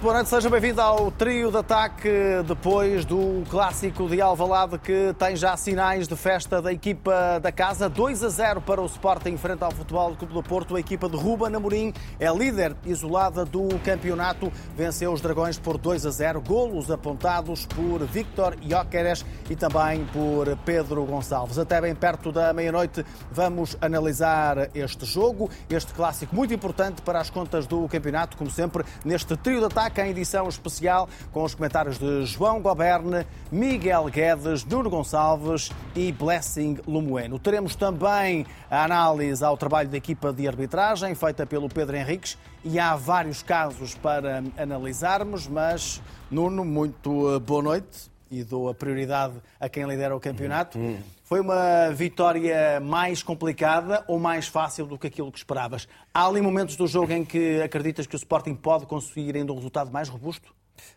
Muito boa noite, seja bem-vindo ao trio de ataque depois do clássico de Alvalade que tem já sinais de festa da equipa da casa. 2 a 0 para o Sporting frente ao Futebol Clube do Porto. A equipa de Ruba Namorim é líder isolada do campeonato. Venceu os Dragões por 2 a 0. Golos apontados por Victor Jóqueres e também por Pedro Gonçalves. Até bem perto da meia-noite vamos analisar este jogo, este clássico muito importante para as contas do campeonato, como sempre, neste trio de ataque destaca em edição especial com os comentários de João Goberne, Miguel Guedes, Nuno Gonçalves e Blessing Lumoeno. Teremos também a análise ao trabalho da equipa de arbitragem feita pelo Pedro Henriques e há vários casos para analisarmos, mas Nuno, muito eh, boa noite e dou a prioridade a quem lidera o campeonato. Hum. Foi uma vitória mais complicada ou mais fácil do que aquilo que esperavas? Há ali momentos do jogo em que acreditas que o Sporting pode conseguir ainda um resultado mais robusto?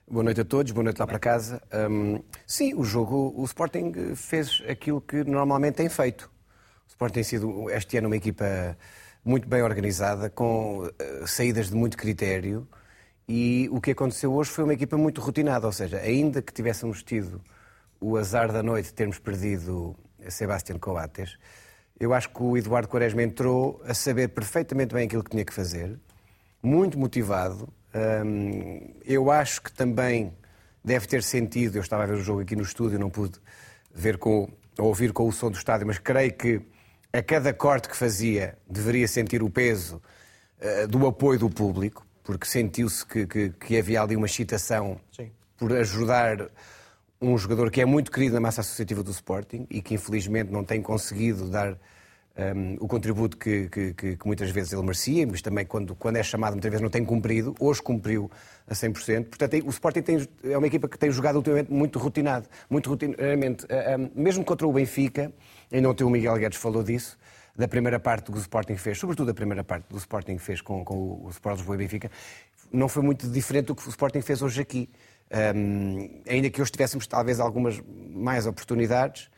Boa noite a todos, boa noite lá para casa. Um, sim, o jogo, o Sporting fez aquilo que normalmente tem feito. O Sporting tem sido este ano uma equipa muito bem organizada, com uh, saídas de muito critério. E o que aconteceu hoje foi uma equipa muito rotinada, ou seja, ainda que tivéssemos tido o azar da noite de termos perdido Sebastião Coates, eu acho que o Eduardo Quaresma entrou a saber perfeitamente bem aquilo que tinha que fazer, muito motivado. eu acho que também deve ter sentido, eu estava a ver o jogo aqui no estúdio, não pude ver com, ouvir com o som do estádio, mas creio que a cada corte que fazia deveria sentir o peso uh, do apoio do público, porque sentiu-se que, que, que, havia ali uma excitação Sim. por ajudar um jogador que é muito querido na massa associativa do Sporting e que infelizmente não tem conseguido dar um, o contributo que, que, que, muitas vezes ele merecia, mas também quando, quando é chamado muitas vezes não tem cumprido. Hoje cumpriu a 100%. Portanto, o Sporting tem, é uma equipa que tem jogado ultimamente muito rotinado, muito rotineiramente. Um, mesmo contra o Benfica, ainda ontem o Miguel Guedes falou disso, da primeira parte que o Sporting fez, sobretudo a primeira parte do Sporting fez com, com o Sport Lisboa e Benfica, não foi muito diferente do que o Sporting fez hoje aqui. Um, ainda que hoje tivéssemos talvez algumas mais oportunidades,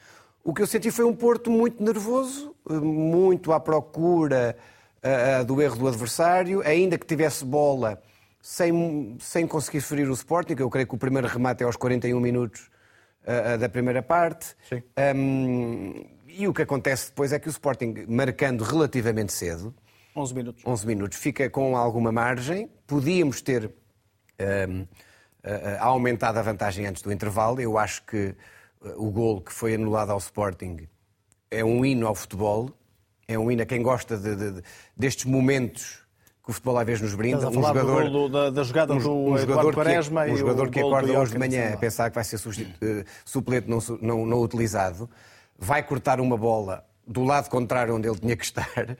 o que eu senti foi um Porto muito nervoso, muito à procura uh, do erro do adversário, ainda que tivesse bola sem, sem conseguir ferir o Sporting. Eu creio que o primeiro remate é aos 41 minutos uh, da primeira parte. Um, e o que acontece depois é que o Sporting, marcando relativamente cedo, 11 minutos, 11 minutos fica com alguma margem. Podíamos ter um, aumentado a vantagem antes do intervalo. Eu acho que o gol que foi anulado ao Sporting é um hino ao futebol, é um hino a quem gosta de, de, destes momentos que o futebol às vezes nos brinda. Estás a falar um jogador, do, da, da, jogada um, do um jogador Quaresma que, um jogador que acorda hoje de manhã a pensar que vai ser uh, suplente não, não, não utilizado, vai cortar uma bola do lado contrário onde ele tinha que estar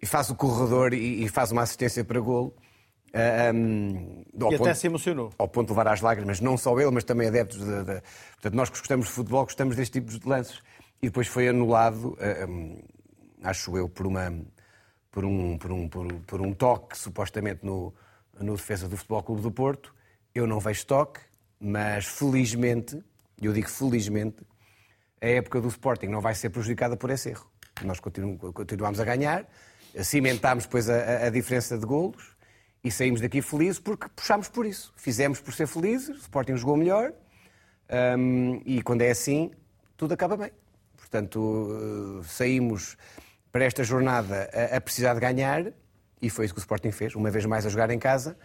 e faz o corredor e, e faz uma assistência para golo. Um, e ponto, até se emocionou. Ao ponto de levar às lágrimas, não só ele, mas também adeptos. De, de, portanto, nós que gostamos de futebol, gostamos deste tipo de lances. E depois foi anulado, um, acho eu, por, uma, por, um, por, um, por, por um toque, supostamente, no, no defesa do Futebol Clube do Porto. Eu não vejo toque, mas felizmente, eu digo felizmente, a época do Sporting não vai ser prejudicada por esse erro. Nós continuamos a ganhar, cimentámos depois a, a diferença de golos e saímos daqui felizes porque puxámos por isso. Fizemos por ser felizes, o Sporting jogou melhor um, e quando é assim, tudo acaba bem. Portanto, uh, saímos para esta jornada a, a, precisar de ganhar e foi isso que o Sporting fez, uma vez mais a jogar em casa.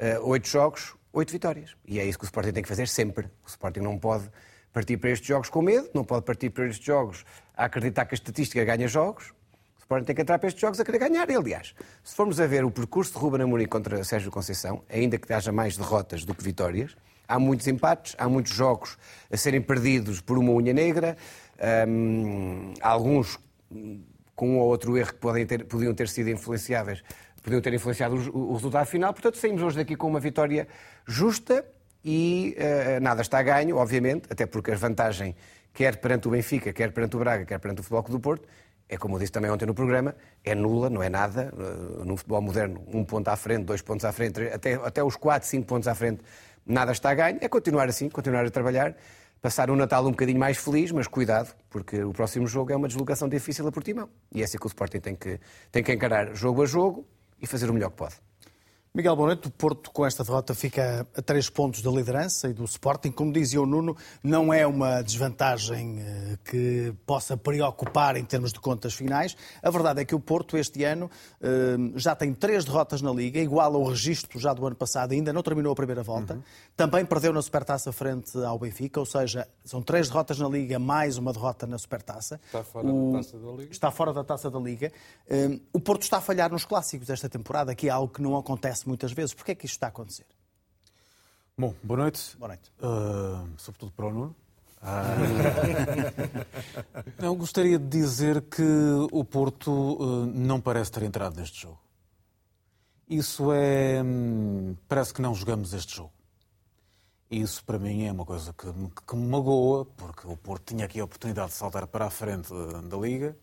Uh, oito jogos, oito vitórias. E é isso que o Sporting tem que fazer sempre. O Sporting não pode partir para estes jogos com medo, não pode partir para estes jogos a acreditar que a estatística ganha jogos. O Sporting tem que entrar para estes jogos a querer ganhar. E, aliás, se formos a ver o percurso de Ruben Amorim contra Sérgio Conceição, ainda que haja mais derrotas do que vitórias, há muitos empates, há muitos jogos a serem perdidos por uma unha negra, hum, alguns com um ou outro erro que podem ter, podiam ter sido influenciáveis, podiam ter influenciado o, o resultado final. Portanto, saímos hoje daqui com uma vitória justa, e uh, nada está a ganho, obviamente, até porque a vantagem, quer perante o Benfica, quer perante o Braga, quer perante o Futebol Clube do Porto, é como eu disse também ontem no programa, é nula, não é nada. Uh, no futebol moderno, um ponto à frente, dois pontos à frente, até, até os quatro, cinco pontos à frente, nada está a ganho. É continuar assim, continuar a trabalhar, passar o Natal um bocadinho mais feliz, mas cuidado, porque o próximo jogo é uma deslocação difícil a Portimão. E é assim que o Sporting tem que, tem que encarar jogo a jogo e fazer o melhor que pode. Miguel, boa noite. O Porto, com esta derrota, fica a três pontos da liderança e do Sporting. Como dizia o Nuno, não é uma desvantagem eh, que possa preocupar em termos de contas finais. A verdade é que o Porto, este ano, eh, já tem três derrotas na Liga, igual ao registro já do ano passado, ainda não terminou a primeira volta. Uhum. Também perdeu na Supertaça frente ao Benfica, ou seja, são três derrotas na Liga, mais uma derrota na Supertaça. Está fora o... da Taça da Liga. Está fora da Taça da Liga. Eh, o Porto está a falhar nos clássicos esta temporada, que é algo que não acontece muitas vezes. Porquê é que isto está a acontecer? Bom, boa noite. Boa noite. Uh, sobretudo para o Nuno. eu gostaria de dizer que o Porto uh, não parece ter entrado neste jogo. Isso é. Hum, parece que não jogamos este jogo. Isso para mim é uma coisa que, que me magoa, porque o Porto tinha aqui a oportunidade de saltar para a frente da, da Liga.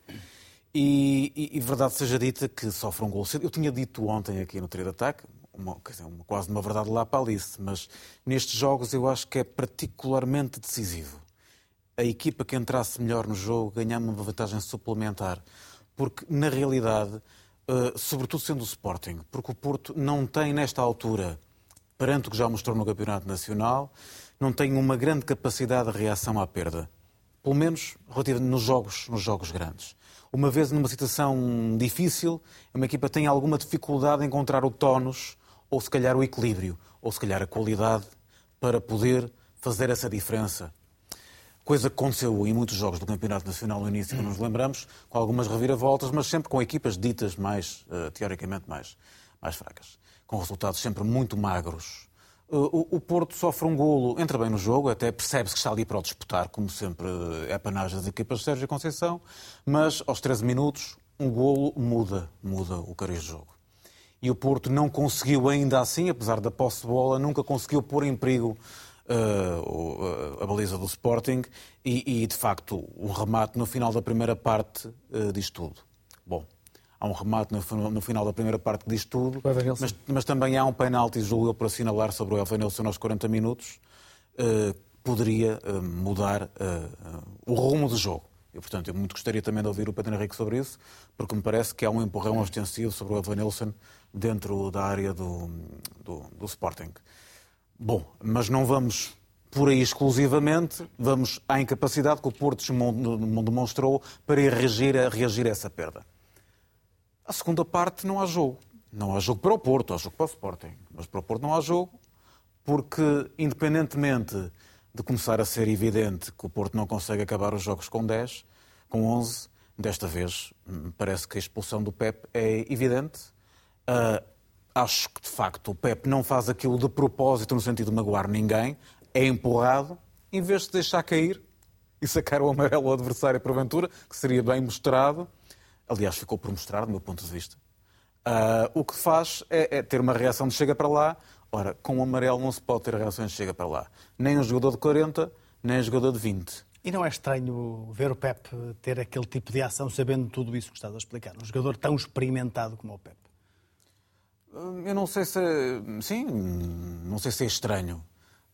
E, e, e, verdade seja dita que sofre um gol cedo. Eu tinha dito ontem aqui no trio de ataque, uma, dizer, uma, quase uma verdade lá para Alice, mas nestes jogos eu acho que é particularmente decisivo. A equipa que entrasse melhor no jogo ganhava uma vantagem suplementar, porque na realidade, uh, sobretudo sendo o Sporting, porque o Porto não tem nesta altura, perante o que já mostrou no Campeonato Nacional, não tem uma grande capacidade de reação à perda. Pelo menos nos jogos, nos jogos grandes uma vez numa situação difícil, uma equipa tem alguma dificuldade em encontrar o tónus ou se calhar o equilíbrio, ou se calhar a qualidade para poder fazer essa diferença. Coisa que aconteceu em muitos jogos do Campeonato Nacional no início, que nos lembramos, com algumas reviravoltas, mas sempre com equipas ditas mais, uh, teoricamente, mais, mais fracas. Com resultados sempre muito magros. Uh, o, Porto sofre um golo, entra bem no jogo, até percebe-se que está ali para o disputar, como sempre é panagem das equipas de Sérgio Conceição, mas aos 13 minutos um golo muda, muda o cariz do jogo e o Porto não conseguiu ainda assim, apesar da posse de bola, nunca conseguiu pôr em perigo uh, a baliza do Sporting e, e, de facto, o remate no final da primeira parte uh, diz tudo. Há um remate no, no final da primeira parte que diz tudo, mas, mas, também há um penalti, julgo eu, por assinalar sobre o Evanilson aos 40 minutos, uh, poderia uh, mudar uh, o rumo do jogo. E, portanto, eu muito gostaria também de ouvir o Pedro Henrique sobre isso, porque me parece que há um empurrão ostensivo sobre o Evanilson dentro da área do, do, do Sporting. Bom, mas não vamos por aí exclusivamente, vamos à incapacidade que o Porto demonstrou para reagir a, reagir a essa perda. A segunda parte não há jogo. Não há jogo para o Porto, há jogo para o Sporting. Mas para o Porto não há jogo, porque independentemente de começar a ser evidente que o Porto não consegue acabar os jogos com 10, com 11, desta vez parece que a expulsão do Pep é evidente Uh, acho que, de facto, o Pep não faz aquilo de propósito no sentido de magoar ninguém, é empurrado, em vez de deixar cair e sacar o amarelo ao adversário porventura, que seria bem mostrado. Aliás, ficou por mostrar, do meu ponto de vista. Uh, o que faz é, é, ter uma reação de chega para lá. Ora, com o amarelo não se pode ter reações de chega para lá. Nem um jogador de 40, nem um jogador de 20. E não é estranho ver o Pep ter aquele tipo de ação sabendo tudo isso que estás a explicar? Um jogador tão experimentado como o Pep. Hum, eu não sei se. Sim, não sei se é estranho.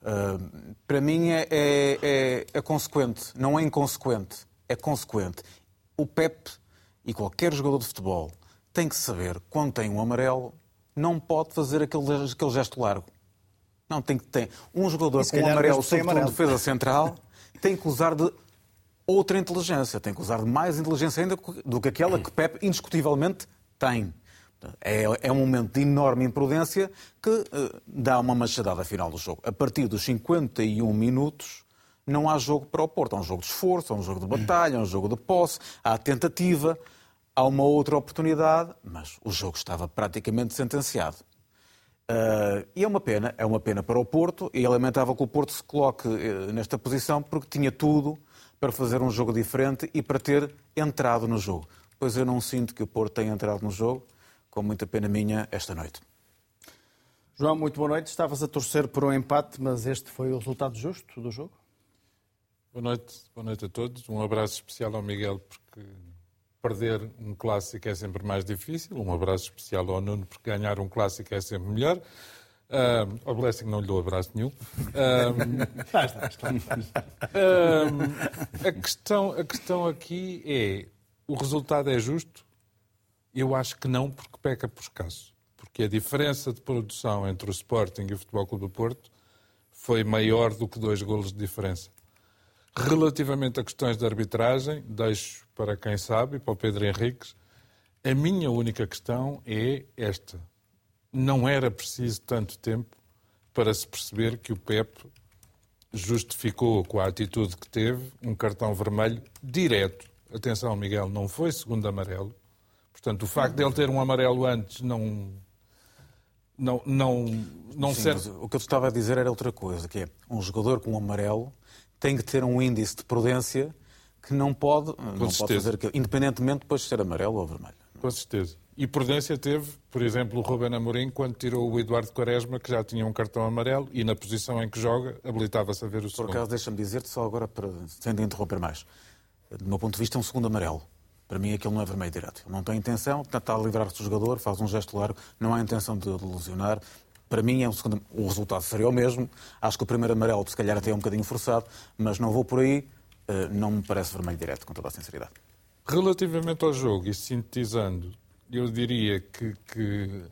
Uh, para mim é, é, é, é, consequente, não é inconsequente, é consequente. O Pep e qualquer jogador de futebol tem que saber, quando tem um amarelo, não pode fazer aquele, aquele gesto largo. Não, tem que ter. Um jogador com um amarelo, sobretudo defesa central, tem que usar de outra inteligência, tem que usar de mais inteligência ainda do que aquela que Pep indiscutivelmente tem. É, é um momento de enorme imprudência que uh, dá uma machadada final do jogo. A partir dos 51 minutos, não há jogo para o Porto. Há um jogo de esforço, há um jogo de batalha, há um jogo de posse, há tentativa, há uma outra oportunidade, mas o jogo estava praticamente sentenciado. Uh, e é uma pena, é uma pena para o Porto, e é lamentável que o Porto se coloque uh, nesta posição porque tinha tudo para fazer um jogo diferente e para ter entrado no jogo. Pois eu não sinto que o Porto tenha entrado no jogo com muita pena minha, esta noite. João, muito boa noite. Estavas a torcer por um empate, mas este foi o resultado justo do jogo? Boa noite, boa noite a todos. Um abraço especial ao Miguel, porque perder um clássico é sempre mais difícil. Um abraço especial ao Nuno, porque ganhar um clássico é sempre melhor. Um, ao Blessing não lhe dou abraço nenhum. Um, um, a, questão, a questão aqui é: o resultado é justo? Eu acho que não, porque peca por escasso. porque a diferença de produção entre o Sporting e o Futebol Clube do Porto foi maior do que dois golos de diferença. Relativamente a questões de arbitragem, deixo para quem sabe, para o Pedro Henriques, a minha única questão é esta. Não era preciso tanto tempo para se perceber que o Pep justificou com a atitude que teve um cartão vermelho direto. Atenção, Miguel, não foi segundo amarelo. Portanto, o facto de ele ter um amarelo antes não não não não Sim, serve. O que eu estava a dizer era outra coisa, que é um jogador com um amarelo tem que ter um índice de prudência que não pode, não pode certeza. fazer aquilo, independentemente depois de ser amarelo ou vermelho. Com certeza. E prudência teve, por exemplo, o Ruben Amorim, quando tirou o Eduardo Quaresma, que já tinha um cartão amarelo, e na posição em que joga, habilitava-se a ver o Por segundo. acaso, deixa-me dizer-te só agora, para, sem te interromper mais. Do meu ponto de vista, é um segundo amarelo. Para mim, aquilo não é vermelho direto. Ele não tem intenção, está a livrar-se do jogador, faz um gesto largo, não há intenção de lesionar. Para mim, é um segundo... o resultado seria o mesmo. Acho que o primeiro amarelo, se calhar, até é um bocadinho forçado, mas não vou por aí. Eh, Não me parece vermelho direto, com toda a sinceridade. Relativamente ao jogo, e sintetizando, eu diria que, que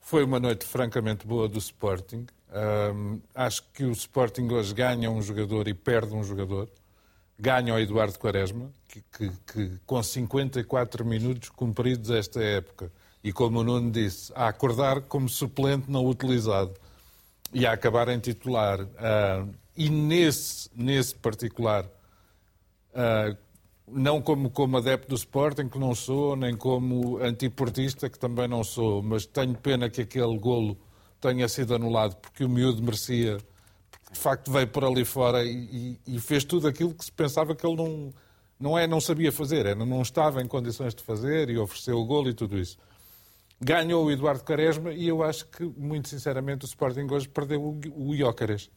foi uma noite francamente boa do Sporting. Ahm, acho que o Sporting hoje ganha um jogador e perde um jogador. Ganha o Eduardo Quaresma, que, que- que com 54 minutos cumpridos esta época, e como o Nuno disse, a acordar como suplente não utilizado e a acabar em titular. Ah, e nesse, nesse particular, ah, não como, como adepto do Sporting, que não sou, nem como antiportista, que também não sou, mas tenho pena que aquele golo tenha sido anulado, porque o miúdo merecia, porque de facto veio por ali fora e, e- e fez tudo aquilo que se pensava que ele não, não, é, não sabia fazer, era, não estava em condições de fazer e ofereceu o golo e tudo isso. Ganhou o Eduardo Quaresma e eu acho que, muito sinceramente, o Sporting hoje perdeu o, o Iócaras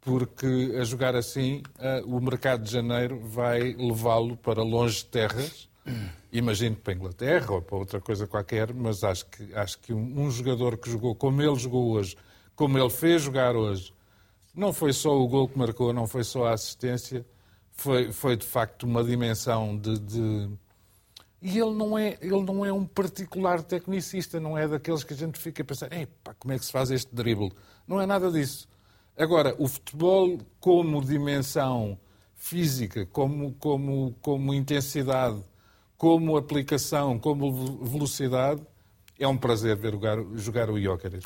porque a jogar assim eh, o mercado de janeiro vai levá-lo para longe de terras. Imagino para a Inglaterra ou para outra coisa qualquer, mas acho que, acho que um, um jogador que jogou como ele jogou hoje, como ele fez jogar hoje, não foi só o gol que marcou, não foi só a assistência, foi, foi de facto uma dimensão de, de- E ele não, é, ele não é um particular tecnicista, não é daqueles que a gente fica a pensar, Epá, como é que se faz este drible? Não é nada disso. Agora, o futebol como dimensão física, como, como, como intensidade, como aplicação, como ve- velocidade, é um prazer ver jogar, jogar o Jóqueres.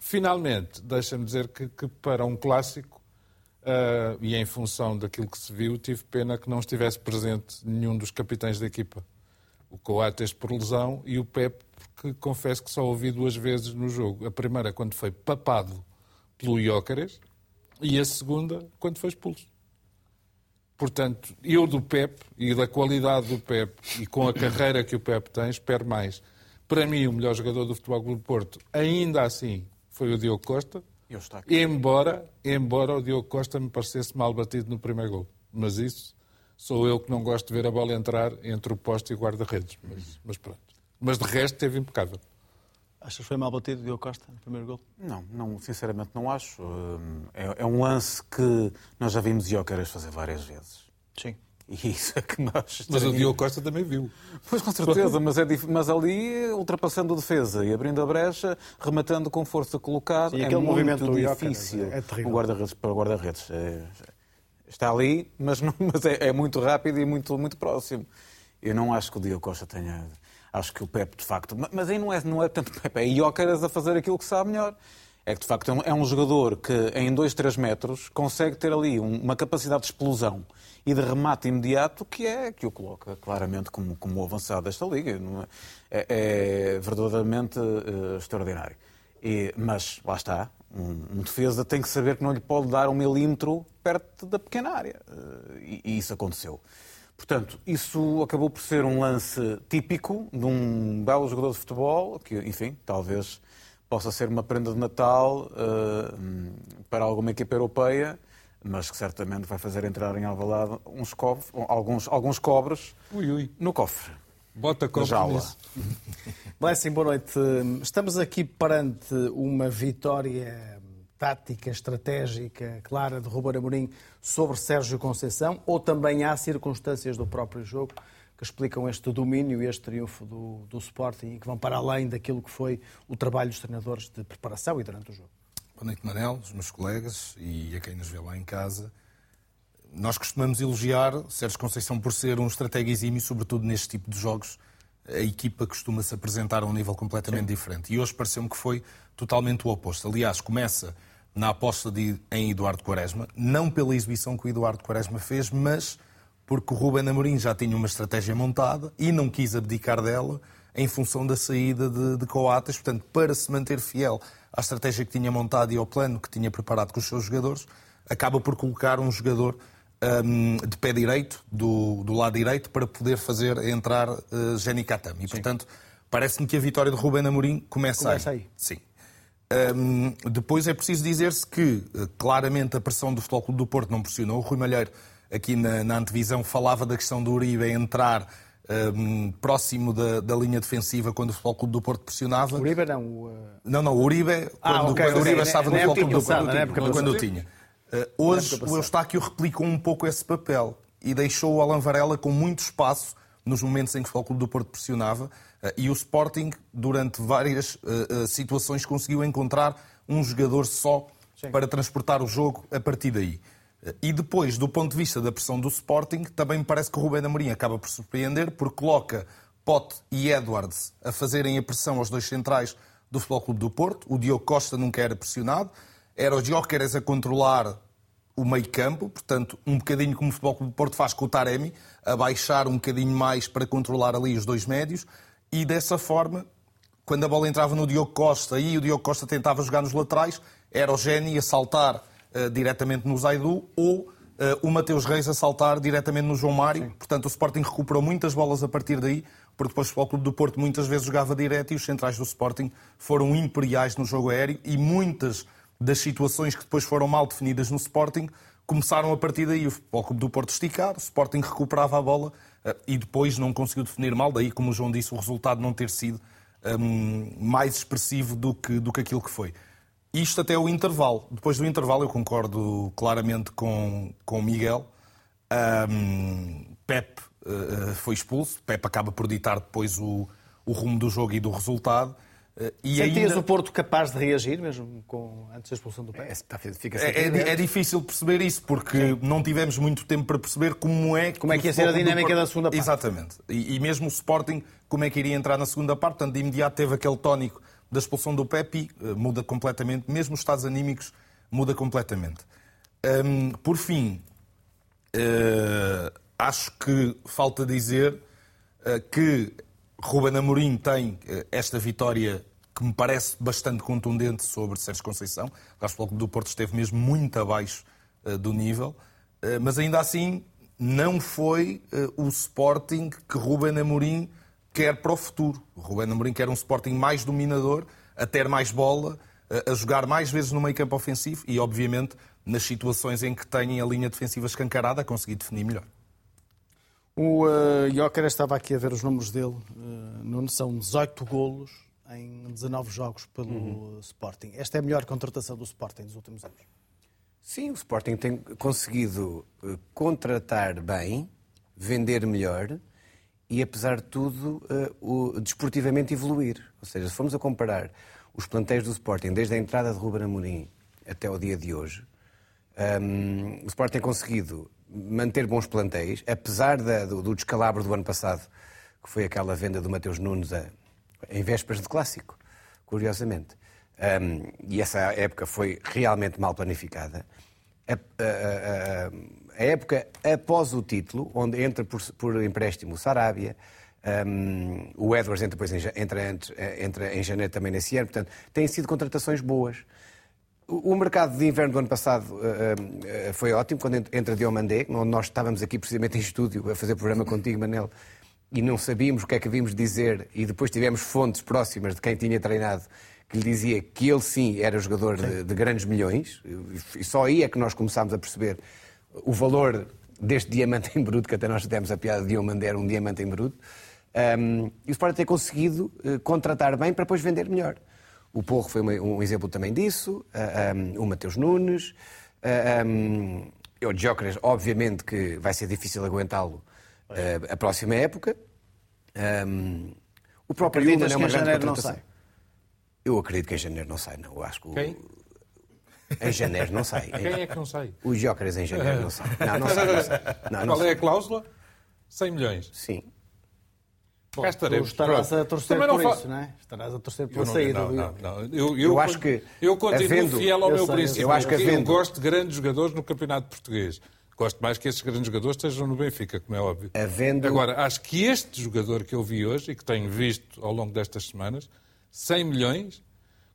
Finalmente, deixa-me dizer que, que para um clássico, ah, e em função daquilo que se viu, tive pena que não estivesse presente nenhum dos capitães da equipa. O Coates por lesão e o Pep, porque confesso que só ouvi duas vezes no jogo. A primeira quando foi papado pelo Jóqueres e a segunda quando foi expulso. Portanto, eu do Pep e da qualidade do Pep e com a carreira que o Pep tem, espero mais. Para mim, o melhor jogador do Futebol Clube do Porto, ainda assim, foi o Diogo Costa. Embora, embora o Diogo Costa me parecesse mal batido no primeiro gol. Mas isso sou eu que não gosto de ver a bola entrar entre o poste e o guarda-redes. Mas, mas pronto. Mas de resto teve impecável. Achas que foi mal batido o Diogo Costa no primeiro gol? Não, não, sinceramente não acho. Hum, É, é um lance que nós já vimos Jóqueras fazer várias vezes. Sim. E isso é que nós... Mas o Diogo Costa também viu. Pois com certeza, mas, é dif- mas ali, ultrapassando o defesa e abrindo a brecha, rematando com força colocada, Sim, é aquele muito movimento do difícil é- é terrível. o guarda-redes para o guarda-redes. É- está ali, mas, não- mas é, é muito rápido e muito, muito próximo. Eu não acho que o Diogo Costa tenha... Acho que o Pepe, de facto... ma- Mas aí não é, não é tanto Pepe, é Jóqueras a fazer aquilo que sabe melhor. É que, de facto, é um, é jogador que em 2, 3 metros consegue ter ali um- uma capacidade de explosão e de remate imediato que é que o coloca claramente como, como avançado desta liga. É? É, é verdadeiramente eh, extraordinário. E- mas, lá está, um, um defesa tem que saber que não lhe pode dar um milímetro perto da pequena área. Eh, e, e isso aconteceu. Portanto, isso acabou por ser um lance típico de um belo jogador de futebol, que, enfim, talvez possa ser uma prenda de Natal eh, para alguma equipa europeia, mas que certamente vai fazer entrar em Alvalade uns cofres, alguns, alguns cobres Ui, ui. no cofre. Bota jaula. nisso. Blessing, boa noite. Estamos aqui perante uma vitória tática, estratégica, clara de Ruben Amorim sobre Sérgio Conceição ou também há circunstâncias do próprio jogo que explicam este domínio e este triunfo do, do Sporting e que vão para além daquilo que foi o trabalho dos treinadores de preparação e durante o jogo? Boa noite, Manel, os meus colegas e a quem nos vê lá em casa. Nós costumamos elogiar Sérgio Conceição por ser um estratega exímio, sobretudo neste tipo de jogos. A equipa costuma se apresentar a um nível completamente Sim. diferente. E hoje pareceu-me que foi totalmente o oposto. Aliás, começa na aposta de, em Eduardo Quaresma, não pela exibição que o Eduardo Quaresma fez, mas porque o Ruben Amorim já tinha uma estratégia montada e não quis abdicar dela em função da saída de, de Coates. Portanto, para se manter fiel à estratégia que tinha montado e ao plano que tinha preparado com os seus jogadores, acaba por colocar um jogador um, de pé direito, do, do, lado direito, para poder fazer entrar uh, Jenny Katam. E, Sim. portanto, parece-me que a vitória de Ruben Amorim começa, começa aí. aí. Sim. Um, depois é preciso dizer-se que, uh, claramente, a pressão do Futebol Clube do Porto não pressionou. O Rui Malheiro, aqui na, na antevisão, falava da questão do Uribe entrar um, próximo da, da, linha defensiva quando o Futebol Clube do Porto pressionava. O Uribe não. O, uh... Não, não, o Uribe, ah, quando, okay, quando o Uribe estava no Futebol Clube do Porto, quando, o tinha. Uh, hoje o Eustáquio replicou um pouco esse papel e deixou o Alan Varela com muito espaço nos momentos em que o Futebol Clube do Porto pressionava uh, e o Sporting, durante várias uh, situações, conseguiu encontrar um jogador só Sim. para transportar o jogo a partir daí. E depois, do ponto de vista da pressão do Sporting, também me parece que o Rubén Amorim acaba por surpreender, porque coloca Pote e Edwards a fazerem a pressão aos dois centrais do Futebol Clube do Porto. O Diogo Costa nunca era pressionado era o Gyökeres a controlar o meio campo, portanto, um bocadinho como o Futebol Clube do Porto faz com o Taremi, a baixar um bocadinho mais para controlar ali os dois médios, e dessa forma, quando a bola entrava no Diogo Costa e o Diogo Costa tentava jogar nos laterais, era o Geni a saltar uh, diretamente no Zaidu ou uh, o Mateus Reis a saltar diretamente no João Mário. Sim. Portanto, o Sporting recuperou muitas bolas a partir daí, porque depois o Futebol Clube do Porto muitas vezes jogava direto e os centrais do Sporting foram imperiais no jogo aéreo e muitas das situações que depois foram mal definidas no Sporting, começaram a partir daí o Futebol Clube do Porto esticar, o Sporting recuperava a bola eh, e depois não conseguiu definir mal, daí, como o João disse, o resultado não ter sido um, mais expressivo do que, do que aquilo que foi. Isto até o intervalo. Depois do intervalo, eu concordo claramente com, o Miguel. Um, Pep uh, foi expulso. Pep acaba por ditar depois o, o rumo do jogo e do resultado. Eh, e Sentias ainda... o Porto capaz de reagir, mesmo com... antes da expulsão do pé? É, tá, é, é, é, difícil perceber isso, porque Sim. não tivemos muito tempo para perceber como é que. Como é que ia ser a dinâmica Porto... da segunda parte. Exatamente. E, e, mesmo o Sporting, como é que iria entrar na segunda parte. Portanto, de imediato teve aquele tónico da expulsão do Pepe, eh, muda completamente. Mesmo os estados anímicos, muda completamente. Um, por fim, uh, acho que falta dizer uh, que Ruben Amorim tem esta vitória que me parece bastante contundente sobre Sérgio Conceição. O Futebol do Porto esteve mesmo muito abaixo uh, do nível, uh, mas ainda assim não foi uh, o Sporting que Ruben Amorim quer para o futuro. Ruben Amorim quer um Sporting mais dominador, a ter mais bola, a jogar mais vezes no meio campo ofensivo e, obviamente, nas situações em que têm a linha defensiva escancarada, a conseguir definir melhor. O uh, Joker estava aqui a ver os números dele. Uh, são 18 golos em 19 jogos pelo uhum. Sporting. Esta é a melhor contratação do Sporting nos últimos anos. Sim, o Sporting tem conseguido eh, contratar bem, vender melhor e, apesar de tudo, uh, o, desportivamente evoluir. Ou seja, se formos a comparar os plantéis do Sporting desde a entrada de Ruben Amorim até o dia de hoje, um, ehm, o Sporting tem conseguido manter bons plantéis, apesar da, do, do, descalabro do ano passado, que foi aquela venda do Mateus Nunes a, em vésperas de clássico, curiosamente. Um, e essa época foi realmente mal planificada. A, a, a, a época após o título, onde entra por, por empréstimo o Sarabia, um, o Edwards entra, depois entra, entra, entra em janeiro também nesse ano, portanto, têm sido contratações boas. O mercado de inverno do ano passado uh, uh, foi ótimo, quando entra Diomandé, onde nós estávamos aqui precisamente em estúdio a fazer programa contigo, Manel, e não sabíamos o que é que de dizer, e depois tivemos fontes próximas de quem tinha treinado que lhe dizia que ele sim era jogador de, de, grandes milhões, e só aí é que nós começámos a perceber o valor deste diamante em bruto, que até nós demos a piada de Diomandé era um diamante em bruto, um, e o Sporting ter conseguido uh, contratar bem para depois vender melhor. O Porro foi um exemplo também disso, o Mateus Nunes, o Jóqueres, obviamente que vai ser difícil aguentá-lo a próxima época. o próprio Ilman é uma grande contratação. Eu acredito que em janeiro não sai, não. Eu acho que Quem? Em janeiro não sai. Quem é que não sai? Os Jóqueres em janeiro não sai. Não, não sai. Não sai. Não, não Qual é a cláusula? 100 milhões. Sim. Bom, estaremos. estarás a torcer por fa... isso, não é? Estarás a torcer por saída não, não, não. Eu, eu, eu acho que eu continuo havendo, fiel ao meu sei, princípio. Eu, acho que havendo... eu gosto de grandes jogadores no campeonato português. Gosto mais que esses grandes jogadores estejam no Benfica, como é óbvio. Havendo... Agora, acho que este jogador que eu vi hoje e que tenho visto ao longo destas semanas, 100 milhões,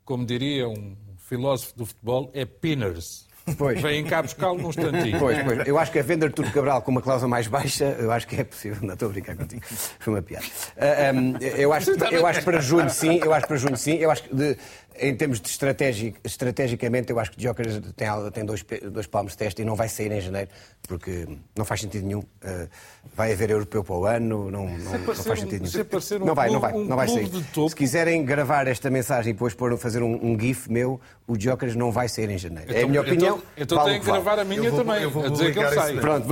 como diria um filósofo do futebol, é pinners. Pois. Vem cá buscá-lo num instantinho. Pois, pois. Eu acho que a venda de Arturo Cabral com uma cláusula mais baixa, eu acho que é possível. Não estou a brincar contigo. Foi uma piada. Uh, ah, um, eu, acho, eu acho que para junho sim, eu acho para junho sim. Eu acho que de, em termos de estratégico, estrategicamente, eu acho que Joker tem, tem dois, dois palmos de teste e não vai sair em janeiro, porque não faz sentido nenhum. Uh, vai haver europeu para o ano, não, não, não faz sentido nenhum. Um, não vai, não vai, não vai sair. Se quiserem gravar esta mensagem e depois pôr, fazer um, um GIF meu, o Joker não vai sair em janeiro. Então, é a minha opinião. Então, então tem que gravar a minha eu vou, também, eu vou a dizer que ele sai. Pronto,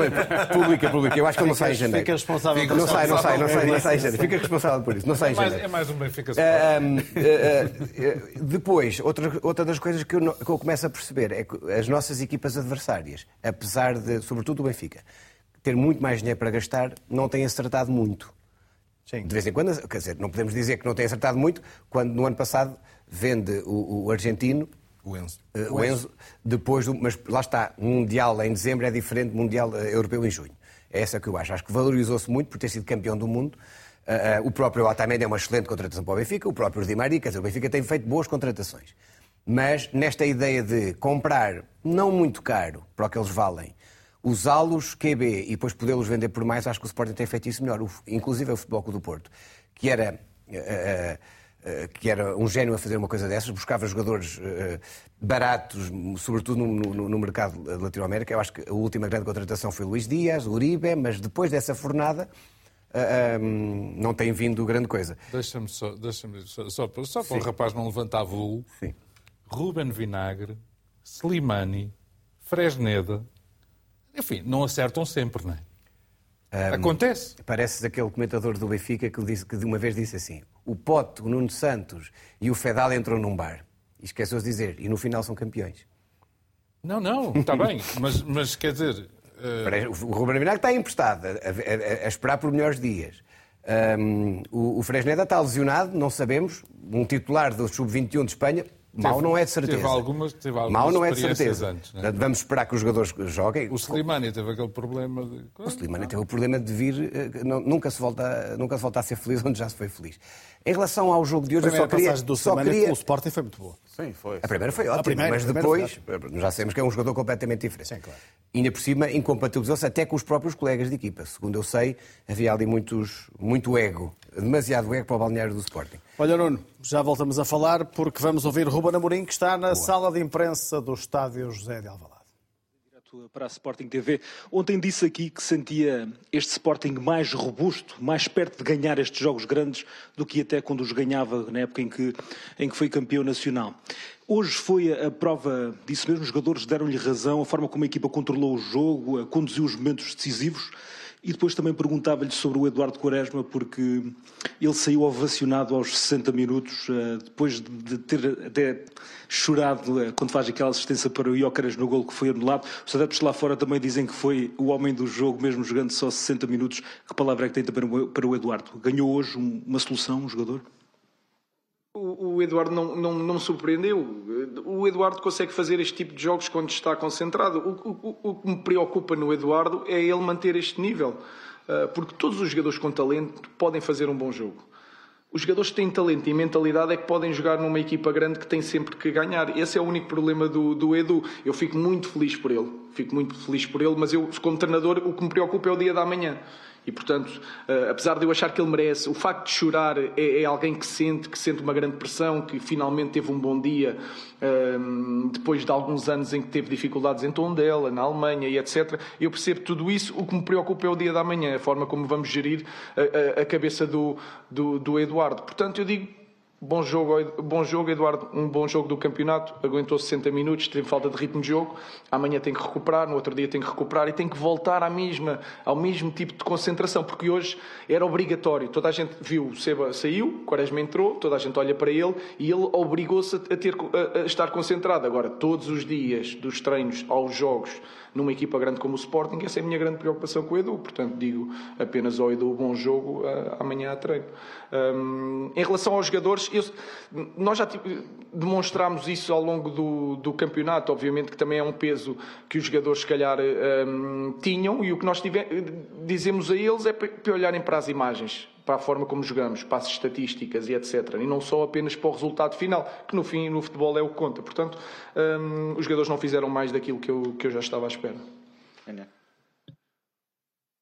publica, publica. Eu acho que ele não sai em janeiro. Fica responsável Fica não sai, não sai, não sai, não sai em janeiro. Fica responsável por isso. Não sai em janeiro. É mais um Benfica Depois, outra outra das coisas que eu, que eu começo a perceber é que as nossas equipas adversárias, apesar de, sobretudo o Benfica, ter muito mais dinheiro para gastar, não têm acertado muito. Sim. De vez em quando, quer dizer, não podemos dizer que não tem acertado muito, quando no ano passado vende o, o argentino, o Enzo. Uh, o Enzo, depois do, mas lá está, Mundial em dezembro é diferente do Mundial uh, Europeu em junho. É essa que eu acho. Acho que valorizou-se muito por ter sido campeão do mundo. Uh, o próprio Otamendi é uma excelente contratação para o Benfica, o próprio Di Maria, quer dizer, o Benfica tem feito boas contratações. Mas nesta ideia de comprar, não muito caro, para o que eles valem, usá-los QB e depois podê-los vender por mais, acho que o Sporting tem feito isso melhor. O, inclusive o Futebol Clube do Porto, que era, uh, que era um gênio a fazer uma coisa dessas, buscava jogadores baratos, sobretudo no, no, no mercado de Latinoamérica. Eu acho que a última grande contratação foi Luís Dias, Uribe, mas depois dessa fornada. Um, não tem vindo grande coisa. Deixa-me só, deixa só, só, só para o rapaz não levantar voo. Sim. Ruben Vinagre, Slimani, Fresneda. Enfim, não acertam sempre, não é? Um, Acontece. Parece aquele comentador do Benfica que, disse, que de uma vez disse assim: o Pote, o Nuno Santos e o Fedal entram num bar. E esqueceu-se de dizer, e no final são campeões. Não, não, está bem, mas, mas quer dizer. O Ruben Vinagre está emprestado, a, a, a, esperar por melhores dias. Um, o, o Fresneda está lesionado, não sabemos. Um titular do Sub-21 de Espanha Mal não é de certeza. Teve algumas, teve algumas Mal não é de certeza. Antes, é? Vamos esperar que os jogadores joguem. O Slimani teve aquele problema de... O Slimani teve o problema de vir... Eh, nunca se, volta, nunca se volta a ser feliz onde já se foi feliz. Em relação ao jogo de hoje, eu só queria... do só queria... o Sporting foi muito boa. Sim, foi. A primeira foi ótima, primeira, mas depois já sabemos que é um jogador completamente diferente. Sim, claro. E ainda por cima incompatibilizou-se até com os próprios colegas de equipa. Segundo eu sei, havia ali muitos, muito ego, demasiado ego para o balneário do Sporting. Olha, Nuno, já voltamos a falar porque vamos ouvir Ruben Amorim, que está na Boa. sala de imprensa do estádio José de Alvalade para a Sporting TV. Ontem disse aqui que sentia este Sporting mais robusto, mais perto de ganhar estes jogos grandes do que até quando os ganhava na época em que, em que foi campeão nacional. Hoje foi a prova disso mesmo, os jogadores deram-lhe razão, a forma como a equipa controlou o jogo, conduziu os momentos decisivos. E depois também perguntava-lhe sobre o Eduardo Quaresma, porque ele saiu ovacionado aos 60 minutos, eh, depois de ter até chorado eh, quando faz aquela assistência para o Iócaras no gol que foi anulado. Os adeptos lá fora também dizem que foi o homem do jogo, mesmo jogando só 60 minutos. Que palavra é que tem também para o Eduardo? Ganhou hoje uma solução, um jogador? O, Eduardo não, não, não me surpreendeu. O Eduardo consegue fazer este tipo de jogos quando está concentrado. O, o, o que me preocupa no Eduardo é ele manter este nível. Ah, porque todos os jogadores com talento podem fazer um bom jogo. Os jogadores que têm talento e mentalidade é que podem jogar numa equipa grande que tem sempre que ganhar. Esse é o único problema do, do Edu. Eu fico muito feliz por ele. Fico muito feliz por ele, mas eu, como treinador, o que me preocupa é o dia da manhã. E, portanto, uh, apesar de eu achar que ele merece, o facto de chorar é, é, alguém que sente, que sente uma grande pressão, que finalmente teve um bom dia, uh, depois de alguns anos em que teve dificuldades em Tondela, na Alemanha e etc. Eu percebo tudo isso. O que me preocupa é o dia da manhã, a forma como vamos gerir a, a, a cabeça do, do, do Eduardo. Portanto, eu digo Bom jogo, bom jogo, Eduardo. Um bom jogo do campeonato. Aguentou 60 minutos, teve falta de ritmo de jogo. Amanhã tem que recuperar, no outro dia tem que recuperar e tem que voltar à mesma, ao mesmo tipo de concentração, porque hoje era obrigatório. Toda a gente viu, o Seba saiu, Quaresma entrou, toda a gente olha para ele e ele obrigou-se a, a, a estar concentrado. Agora, todos os dias, dos treinos aos jogos, numa equipa grande como o Sporting, essa é a minha grande preocupação com o Edu. Portanto, digo apenas ao Edu bom jogo uh, amanhã a treino. Um, em relação aos jogadores, eu, nós já demonstramos isso ao longo do, do, campeonato, obviamente que também é um peso que os jogadores, se calhar, um, tinham, e o que nós dizemos a eles é para olharem para as imagens para a forma como jogamos, para as estatísticas e etc. E não só apenas para o resultado final, que no fim no futebol é o que conta. Portanto, um, os jogadores não fizeram mais daquilo que eu, que eu já estava à espera. É,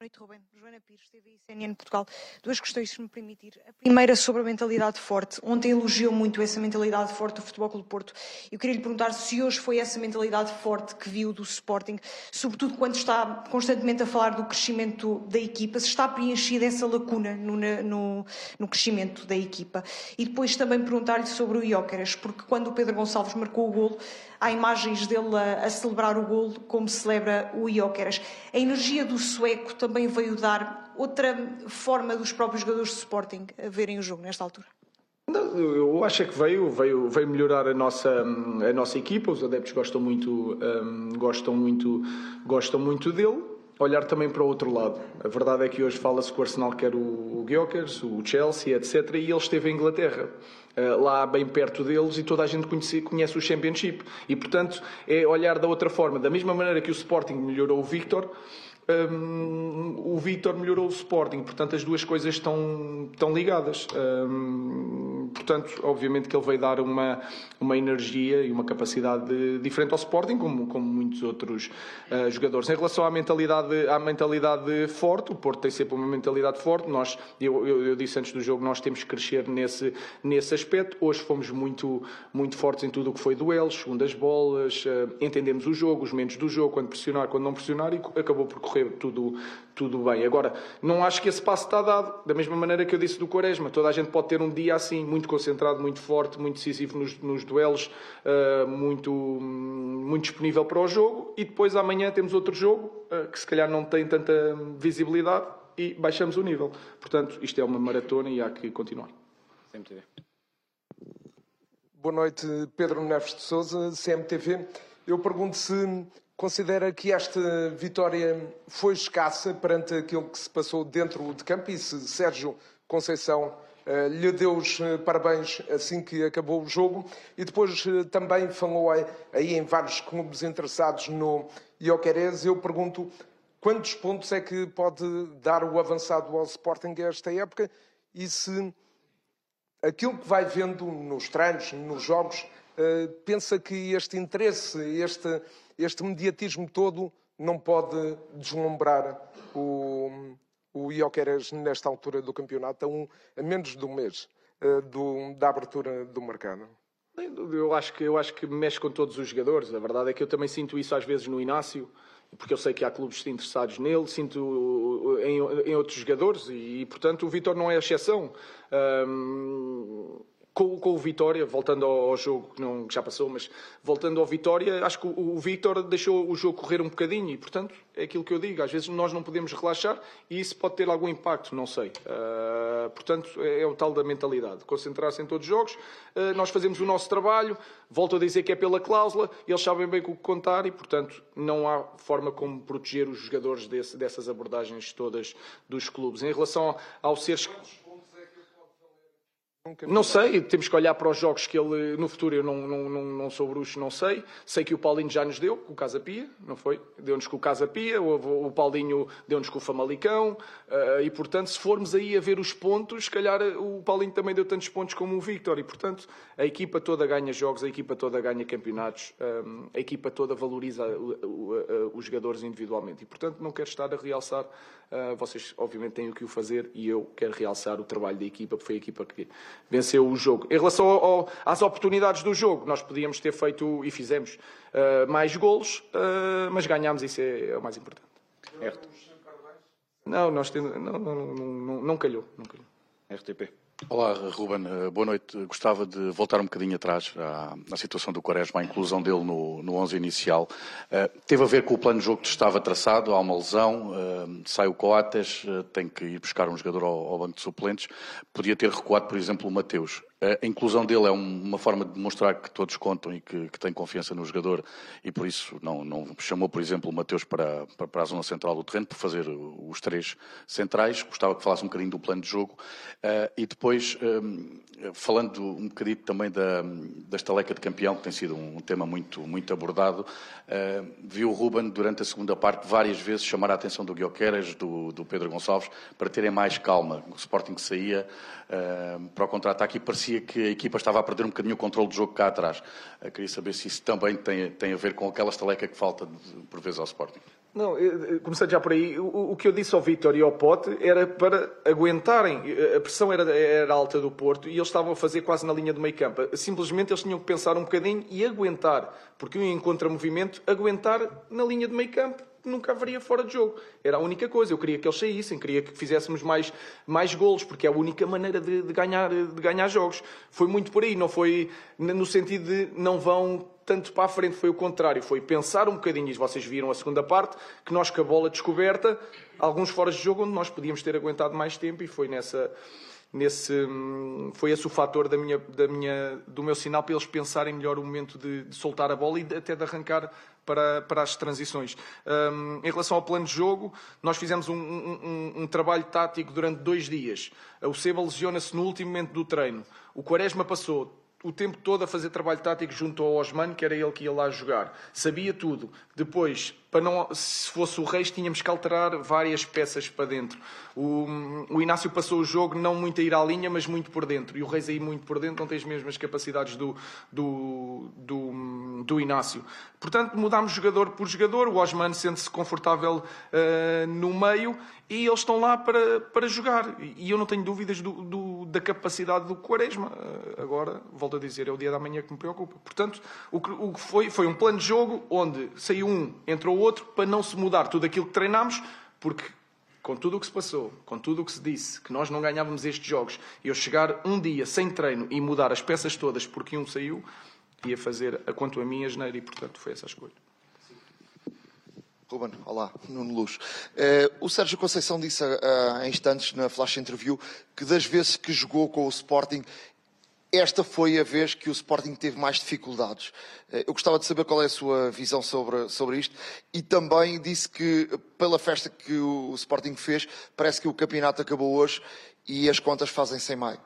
noite, Ruben. Joana Pires, TVI CNN Portugal. Duas questões, se me permitir. A primeira sobre a mentalidade forte. Ontem elogiou muito essa mentalidade forte do Futebol Clube Porto. Eu queria lhe perguntar se hoje foi essa mentalidade forte que viu do Sporting, sobretudo quando está constantemente a falar do crescimento da equipa, se está preenchida essa lacuna no, no, no crescimento da equipa. E depois também perguntar-lhe sobre o Iócaras, porque quando o Pedro Gonçalves marcou o golo, há imagens dele a, a celebrar o golo como celebra o Iócaras. A energia do sueco também veio dar outra forma dos próprios jogadores de Sporting a verem o jogo nesta altura? Eu acho que veio, veio, veio melhorar a nossa, a nossa equipa. Os adeptos gostam muito, um, gostam muito, gostam muito dele. Olhar também para o outro lado. A verdade é que hoje fala-se que o Arsenal quer o, o o Chelsea, etc. E ele esteve em Inglaterra. Uh, lá bem perto deles e toda a gente conhece, conhece o Championship. E, portanto, é olhar da outra forma. Da mesma maneira que o Sporting melhorou o Victor, um, o Vítor melhorou o Sporting, portanto as duas coisas estão, estão ligadas. Um, portanto, obviamente que ele veio dar uma, uma energia e uma capacidade diferente ao Sporting, como, como muitos outros uh, jogadores. Em relação à mentalidade, à mentalidade forte, o Porto tem sempre uma mentalidade forte. Nós, eu, eu, eu disse antes do jogo, nós temos que crescer nesse, nesse aspecto. Hoje fomos muito, muito fortes em tudo o que foi duelos, segundas bolas, uh, entendemos o jogo, os momentos do jogo, quando pressionar, quando não pressionar, e acabou por correr tudo, tudo bem. Agora, não acho que esse passo está dado, da mesma maneira que eu disse do Quaresma. Toda a gente pode ter um dia assim, muito concentrado, muito forte, muito decisivo nos, nos duelos, uh, muito, muito disponível para o jogo, e depois amanhã temos outro jogo uh, que se calhar não tem tanta visibilidade e baixamos o nível. Portanto, isto é uma maratona e há que continuar. CMTV. Boa noite, Pedro Neves de Souza, CMTV. Eu pergunto se Considera que esta vitória foi escassa perante aquilo que se passou dentro de campo e se Sérgio Conceição eh, lhe deu os eh, parabéns assim que acabou o jogo e depois eh, também falou aí em vários clubes interessados no Ioquerez. Eu pergunto quantos pontos é que pode dar o avançado ao Sporting esta época e se aquilo que vai vendo nos treinos, nos jogos, pensa que este interesse, este este mediatismo todo não pode deslumbrar o, o Ioqueras nesta altura do campeonato, a, um, a menos de um mês uh, do, da abertura do mercado. Eu acho, que, eu acho que mexe com todos os jogadores. A verdade é que eu também sinto isso às vezes no Inácio, porque eu sei que há clubes interessados nele, sinto em, em outros jogadores e, portanto, o Vitor não é exceção. Com, com, o Vitória, voltando ao, jogo que, não, que já passou, mas voltando ao Vitória, acho que o, o Vitor deixou o jogo correr um bocadinho e, portanto, é aquilo que eu digo. Às vezes nós não podemos relaxar e isso pode ter algum impacto, não sei. Uh, portanto, é, é, o tal da mentalidade. Concentrar-se em todos os jogos. Uh, nós fazemos o nosso trabalho, volto a dizer que é pela cláusula, eles sabem bem com o que contar e, portanto, não há forma como proteger os jogadores desse, dessas abordagens todas dos clubes. Em relação ao seres. Não sei, temos que olhar para os jogos que ele, no futuro, eu não, não, não, não sou bruxo, não sei. Sei que o Paulinho já nos deu, com o Casa Pia, não foi? Deu-nos com o Casa Pia, o, o Paulinho deu-nos com o Famalicão, uh, e portanto, se formos aí a ver os pontos, se calhar o Paulinho também deu tantos pontos como o Victor, e portanto, a equipa toda ganha jogos, a equipa toda ganha campeonatos, um, eh, a equipa toda valoriza os jogadores individualmente, e portanto, não quero estar a realçar Uh, vocês, obviamente, têm o que o fazer e eu quero realçar o trabalho da equipa, porque foi a equipa que venceu o jogo. Em relação ao, ao, às oportunidades do jogo, nós podíamos ter feito e fizemos uh, mais golos, uh, mas ganhámos, isso é, é, o mais importante. Não, nós temos, não, não, não, não, não calhou. Não calhou. RTP. Olá, Ruben. Eh, boa noite. Gostava de voltar um bocadinho atrás à, à situação do Quaresma, à inclusão dele no, no 11 inicial. Uh, teve a ver com o plano de jogo que estava traçado, há uma lesão, uh, sai o Coates, uh, tem que ir buscar um jogador ao, ao banco de suplentes. Podia ter recuado, por exemplo, o Mateus. A inclusão dele é uma forma de demonstrar que todos contam e que, que tem confiança no jogador e por isso não, não chamou, por exemplo, o Mateus para, para, para, a zona central do terreno por fazer os três centrais. Gostava que falasse um bocadinho do plano de jogo. Uh, e depois, um, falando um bocadinho também da, da estaleca de campeão, que tem sido um tema muito, muito abordado, uh, viu o Ruben durante a segunda parte várias vezes chamar a atenção do Guilherme do, do Pedro Gonçalves, para terem mais calma. O Sporting saía uh, para o contra-ataque e parecia que a equipa estava a perder um bocadinho o controle do jogo cá atrás. Eu eh, queria saber se isso também tem, tem a ver com aquela estaleca que falta por vezes ao Sporting. Não, começando já por aí, o, o, que eu disse ao Vitor e ao Pote era para aguentarem. A pressão era, era alta do Porto e eles estavam a fazer quase na linha do meio campo. Simplesmente eles tinham que pensar um bocadinho e aguentar, porque um encontra-movimento, aguentar na linha do meio campo nunca haveria fora de jogo. Era a única coisa. Eu queria que eles saíssem, queria que fizéssemos mais, mais golos, porque é a única maneira de, de, ganhar, de ganhar jogos. Foi muito por aí, não foi no sentido de não vão tanto para a frente, foi o contrário. Foi pensar um bocadinho, e vocês viram a segunda parte, que nós com a bola descoberta, alguns fora de jogo onde nós podíamos ter aguentado mais tempo, e foi nessa nesse foi esse o fator da minha, da minha, do meu sinal para eles pensarem melhor o momento de, de soltar a bola e de, até de arrancar para, para as transições. Um, em relação ao plano de jogo, nós fizemos um, um, um trabalho tático durante dois dias. O Seba lesiona-se no último momento do treino. O Quaresma passou o tempo todo a fazer trabalho tático junto ao Osman, que era ele que ia lá jogar. Sabia tudo. Depois, para não, se fosse o Reis, tínhamos que alterar várias peças para dentro. O, o, Inácio passou o jogo não muito a ir à linha, mas muito por dentro. E o Reis aí muito por dentro não tem as mesmas capacidades do, do, do, do Inácio. Portanto, mudámos jogador por jogador. O Osman sente-se confortável uh, no meio e eles estão lá para, para jogar. E eu não tenho dúvidas do, do, da capacidade do Quaresma. Uh, agora, volto a dizer, é o dia da manhã que me preocupa. Portanto, o que, o que foi, foi um plano de jogo onde saiu um, entrou outro, para não se mudar tudo aquilo que treinámos, porque com tudo o que se passou, com tudo o que se disse, que nós não ganhávamos estes jogos, eu chegar um dia sem treino e mudar as peças todas porque um saiu, ia fazer a quanto a mim a e, portanto, foi essa a escolha. Ruben, olá, Nuno Luz. Uh, o Sérgio Conceição disse há instantes na flash interview que das vezes que jogou com o Sporting esta foi a vez que o Sporting teve mais dificuldades. Eh, eu gostava de saber qual é a sua visão sobre, sobre isto e também disse que, pela festa que o Sporting fez, parece que o campeonato acabou hoje e as contas fazem sem maio.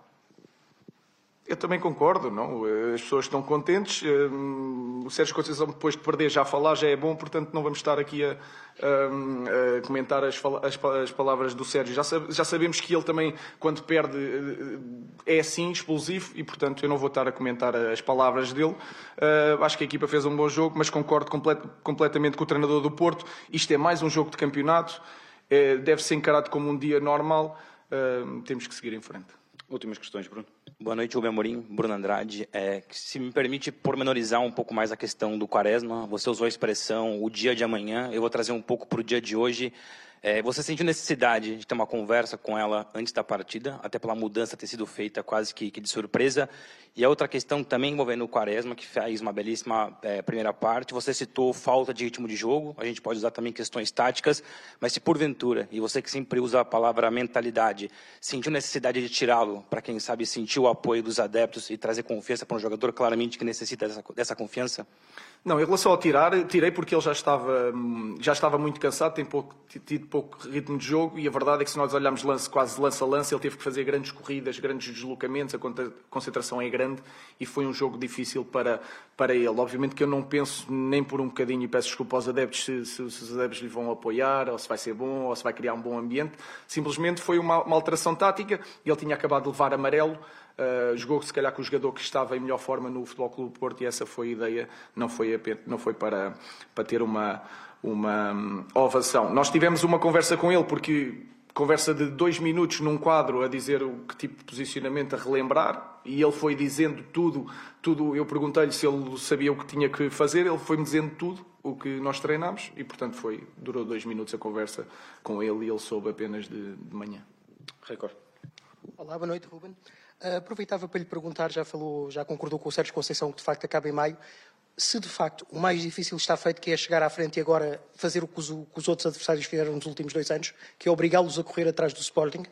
Eu também concordo, não? As pessoas estão contentes. Hum, o Sérgio Conceição, depois de perder, já falar já é bom, portanto, não vamos estar aqui a, a, a comentar as, as, as, palavras do Sérgio. Já, já, sabemos que ele também, quando perde, eh, é assim, explosivo, e, portanto, eu não vou estar a comentar as palavras dele. Uh, acho que a equipa fez um bom jogo, mas concordo complet, completamente com o treinador do Porto. Isto é mais um jogo de campeonato, é, deve ser encarado como um dia normal. Uh, temos que seguir em frente. Últimas questões, Bruno. Boa noite, Rubem Amorim, Bruno Andrade. É, se me permite pormenorizar um pouco mais a questão do Quaresma, você usou a expressão o dia de amanhã, eu vou trazer um pouco para o dia de hoje. É, você sentiu necessidade de ter uma conversa com ela antes da partida, até pela mudança ter sido feita quase que, que de surpresa? E a outra questão também envolvendo o Quaresma, que fez uma belíssima é, primeira parte. Você citou falta de ritmo de jogo, a gente pode usar também questões táticas, mas se porventura, e você que sempre usa a palavra mentalidade, sentiu necessidade de tirá-lo, para quem sabe sentir o apoio dos adeptos e trazer confiança para um jogador claramente que necessita dessa, dessa confiança? Não, em relação ao tirar, tirei porque ele já estava, já estava muito cansado, tem pouco, tido pouco ritmo de jogo e a verdade é que se nós olharmos lance, quase lance a lance, ele teve que fazer grandes corridas, grandes deslocamentos, a concentração é grande e foi um jogo difícil para, para ele. Obviamente que eu não penso nem por um bocadinho, e peço desculpa aos adeptos se, se, se os adeptos lhe vão apoiar, ou se vai ser bom, ou se vai criar um bom ambiente. Simplesmente foi uma, uma alteração tática, ele tinha acabado de levar amarelo, Uh, jogou se calhar com o jogador que estava em melhor forma no Futebol Clube Porto e essa foi a ideia, não foi, não foi para, para ter uma, uma um, ovação. Nós tivemos uma conversa com ele porque conversa de dois minutos num quadro a dizer o que tipo de posicionamento a relembrar e ele foi dizendo tudo, tudo. Eu perguntei-lhe se ele sabia o que tinha que fazer, ele foi-me dizendo tudo o que nós treinámos e portanto foi durou dois minutos a conversa com ele e ele soube apenas de, de manhã. Record. Olá, boa noite, Ruben. Uh, aproveitava para lhe perguntar, já falou, já concordou com o Sérgio Conceição que de facto acaba em maio. Se de facto o mais difícil está feito, que é chegar à frente e agora fazer o que os, o que os outros adversários fizeram nos últimos dois anos, que é obrigá-los a correr atrás do Sporting.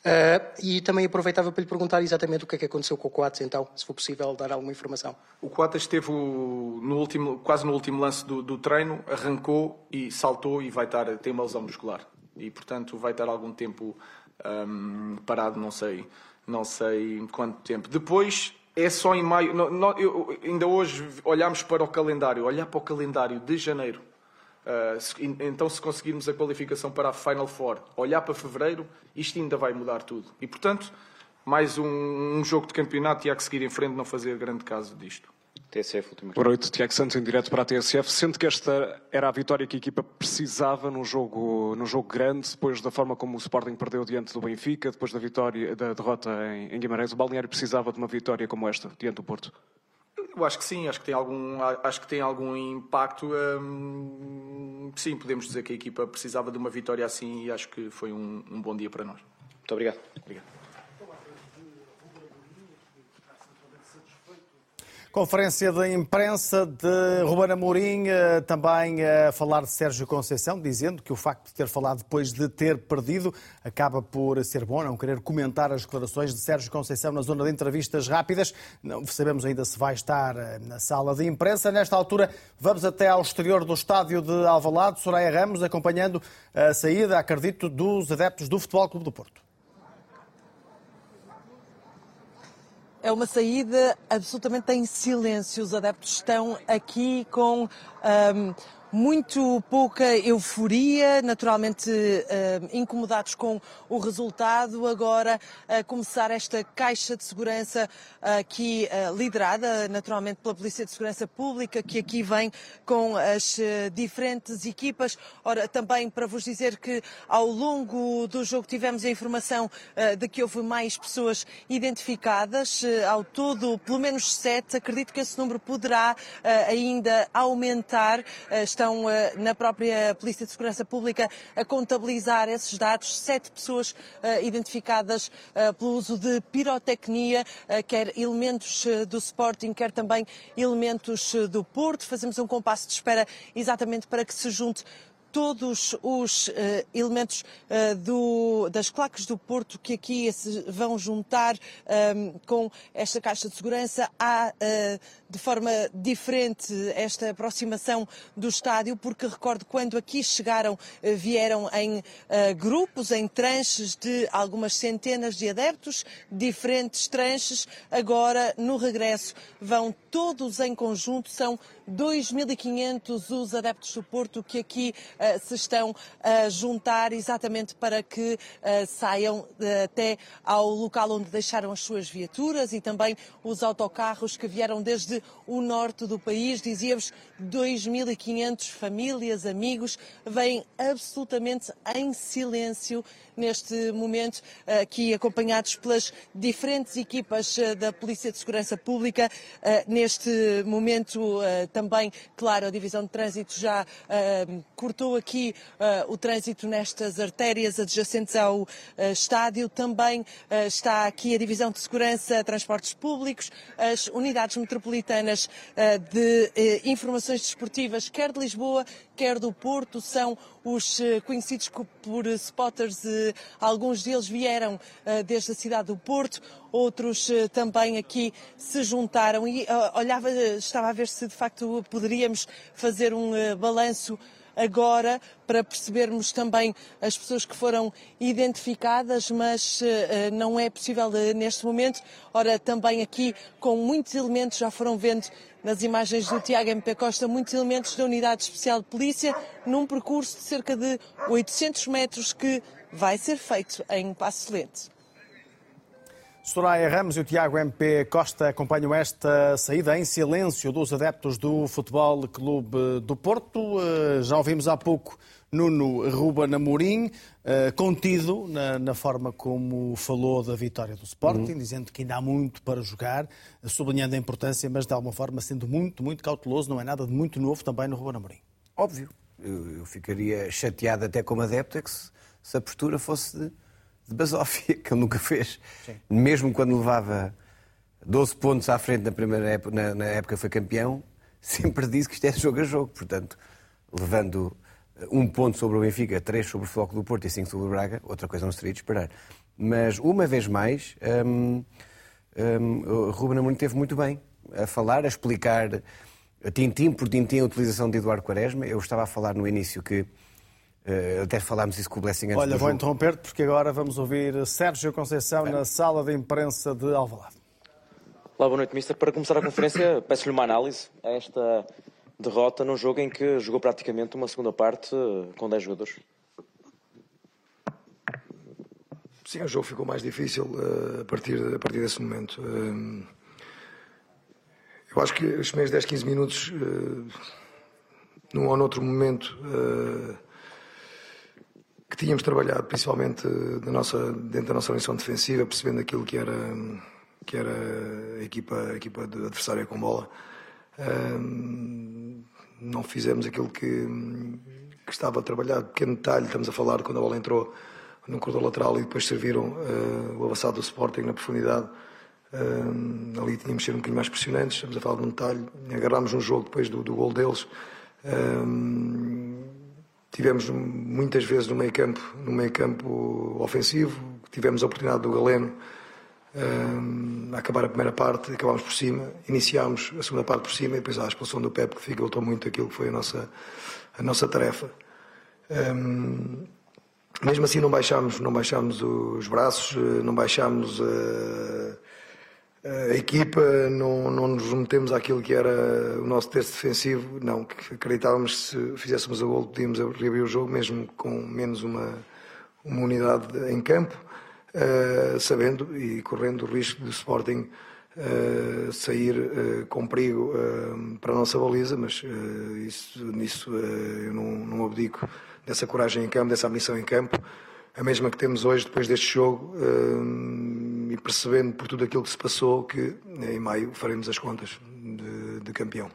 Uh, e também aproveitava para lhe perguntar exatamente o que é que aconteceu com o Coates, então, se for possível dar alguma informação. O Coates esteve no último, quase no último lance do, do, treino, arrancou e saltou e vai estar, tem uma lesão muscular. E, portanto, vai estar algum tempo um, parado, não sei, não sei quanto tempo. Depois, é só em maio. eu, ainda hoje olhámos para o calendário, olhar para o calendário de janeiro Uh, então, se conseguirmos a qualificação para a Final Four, olhar para fevereiro, isto ainda vai mudar tudo. E, portanto, mais um, um jogo de campeonato e há que seguir em frente, não fazer grande caso disto. TSF, última Boa noite, Tiago Santos, em direto para a TSF. Sendo que esta era a vitória que a equipa precisava num jogo, num jogo grande, depois da forma como o Sporting perdeu diante do Benfica, depois da vitória, da derrota em, em Guimarães, o Balneário precisava de uma vitória como esta, diante do Porto? Eu acho que sim, acho que tem algum, acho que tem algum impacto. Hum, sim, podemos dizer que a equipa precisava de uma vitória assim e acho que foi um, um bom dia para nós. Muito obrigado. obrigado. Conferência de imprensa de Ruben Amorim, eh, também a falar de Sérgio Conceição, dizendo que o facto de ter falado depois de ter perdido acaba por ser bom, não querer comentar as declarações de Sérgio Conceição na zona de entrevistas rápidas. Não sabemos ainda se vai estar eh, na sala de imprensa. Nesta altura, vamos até ao exterior do estádio de Alvalade, Soraya Ramos, acompanhando a saída, acredito, dos adeptos do Futebol Clube do Porto. É uma saída absolutamente em silêncio. Os adeptos estão aqui com um, muito pouca euforia, naturalmente uh, incomodados com o resultado. Agora a começar esta caixa de segurança uh, aqui uh, liderada naturalmente pela Polícia de Segurança Pública, que aqui vem com as diferentes equipas. Ora, também para vos dizer que ao longo do jogo tivemos a informação de que houve mais pessoas identificadas, ao todo pelo menos sete. Acredito que esse número poderá ainda aumentar estão eh, na própria Polícia de Segurança Pública a contabilizar esses dados. Sete pessoas eh, identificadas eh, pelo uso de pirotecnia, quer elementos do Sporting, quer também elementos do Porto. Fazemos um compasso de espera exatamente para que se junte todos os uh, elementos uh, do, das claques do Porto que aqui se vão juntar um, ehm, com esta caixa de segurança. Há uh, de forma diferente esta aproximação do estádio, porque recordo quando aqui chegaram, vieram em grupos, em tranches de algumas centenas de adeptos, diferentes tranches. Agora, no regresso, vão todos em conjunto, são 2.500 os adeptos do Porto que aqui se estão a juntar exatamente para que uh, saiam até ao local onde deixaram as suas viaturas e também os autocarros que vieram desde o norte do país. Dizíamos 2.500 famílias, amigos, vêm absolutamente em silêncio neste momento, aqui acompanhados pelas diferentes equipas da Polícia de Segurança Pública. Neste momento, também, claro, a Divisão de Trânsito já cortou aqui o trânsito nestas artérias adjacentes ao estádio. Também está aqui a Divisão de Segurança, Transportes Públicos, as unidades metropolitanas de informações desportivas, quer de Lisboa, quer do Porto, são os conhecidos por spotters. Alguns deles vieram desde a cidade do Porto, outros também aqui se juntaram e olhava, estava a ver se de facto poderíamos fazer um balanço agora para percebermos também as pessoas que foram identificadas, mas não é possível neste momento. Ora, também aqui com muitos elementos, já foram vendo nas imagens do Tiago MP Costa, muitos elementos da Unidade Especial de Polícia, num percurso de cerca de 800 metros que vai ser feito em Passo Lente. Soraya Ramos e o Tiago MP Costa acompanham esta saída em silêncio dos adeptos do Futebol Clube do Porto. Eh, já ouvimos há pouco Nuno Ruben Amorim, eh, contido na, na, forma como falou da vitória do Sporting, uhum. dizendo que ainda há muito para jogar, sublinhando a importância, mas de alguma forma sendo muito, muito cauteloso, não é nada de muito novo também no Ruben Amorim. Óbvio, eu, eu ficaria chateado até como adepto é que se, se a postura fosse de de basófia, que ele nunca fez. Sim. Mesmo quando levava 12 pontos à frente na primeira época, na, na época foi campeão, sempre disse que isto é jogo a jogo. Portanto, levando um ponto sobre o Benfica, três sobre o Floco do Porto e cinco sobre o Braga, outra coisa não seria de esperar. Mas, uma vez mais, hum, hum, o Ruben Amorim esteve muito bem a falar, a explicar tintim por tintim a utilização de Eduardo Quaresma. Eu estava a falar no início que até falámos isso com o Blessing antes Olha, vou interromper-te porque agora vamos ouvir Sérgio Conceição na sala de imprensa de Alvalade. Olá, boa noite, Mister. Para começar a conferência, peço-lhe uma análise a esta derrota num jogo em que jogou praticamente uma segunda parte eh, com 10 jogadores. Sim, o jogo ficou mais difícil uh, a, partir, a partir desse momento. Uh, eu acho que os primeiros 10, 15 minutos, num ou noutro momento, que tínhamos trabalhado, principalmente da nossa, dentro da nossa missão defensiva, percebendo aquilo que era, que era a equipa, a equipa adversária com bola. não fizemos aquilo que, que estava a trabalhar, pequeno detalhe, estamos a falar quando a bola entrou no corredor lateral e depois serviram uh, o avançado do Sporting na profundidade. Ali tínhamos de ser um bocadinho mais pressionantes, estamos a falar de um detalhe. Agarrámos um jogo depois do, do gol deles. Tivemos muitas vezes no meio campo, no meio campo ofensivo, tivemos a oportunidade do Galeno um, acabar a primeira parte, acabámos por cima, iniciámos a segunda parte por cima e depois há a expulsão do Pepe que dificultou muito aquilo que foi a nossa, a nossa tarefa. Um, mesmo assim não baixámos, não baixámos os braços, não baixámos uh, a equipa não, não nos metemos àquilo que era o nosso terço defensivo, não, acreditávamos que se fizéssemos a gol podíamos reabrir o jogo, mesmo com menos uma, uma unidade em campo, uh, sabendo e correndo o risco de Sporting uh, sair uh, com perigo para a nossa baliza, mas isso, nisso eu não, não abdico dessa coragem em campo, dessa ambição em campo. A mesma que temos hoje depois deste jogo e percebendo por tudo aquilo que se passou que em maio faremos as contas de, de campeão.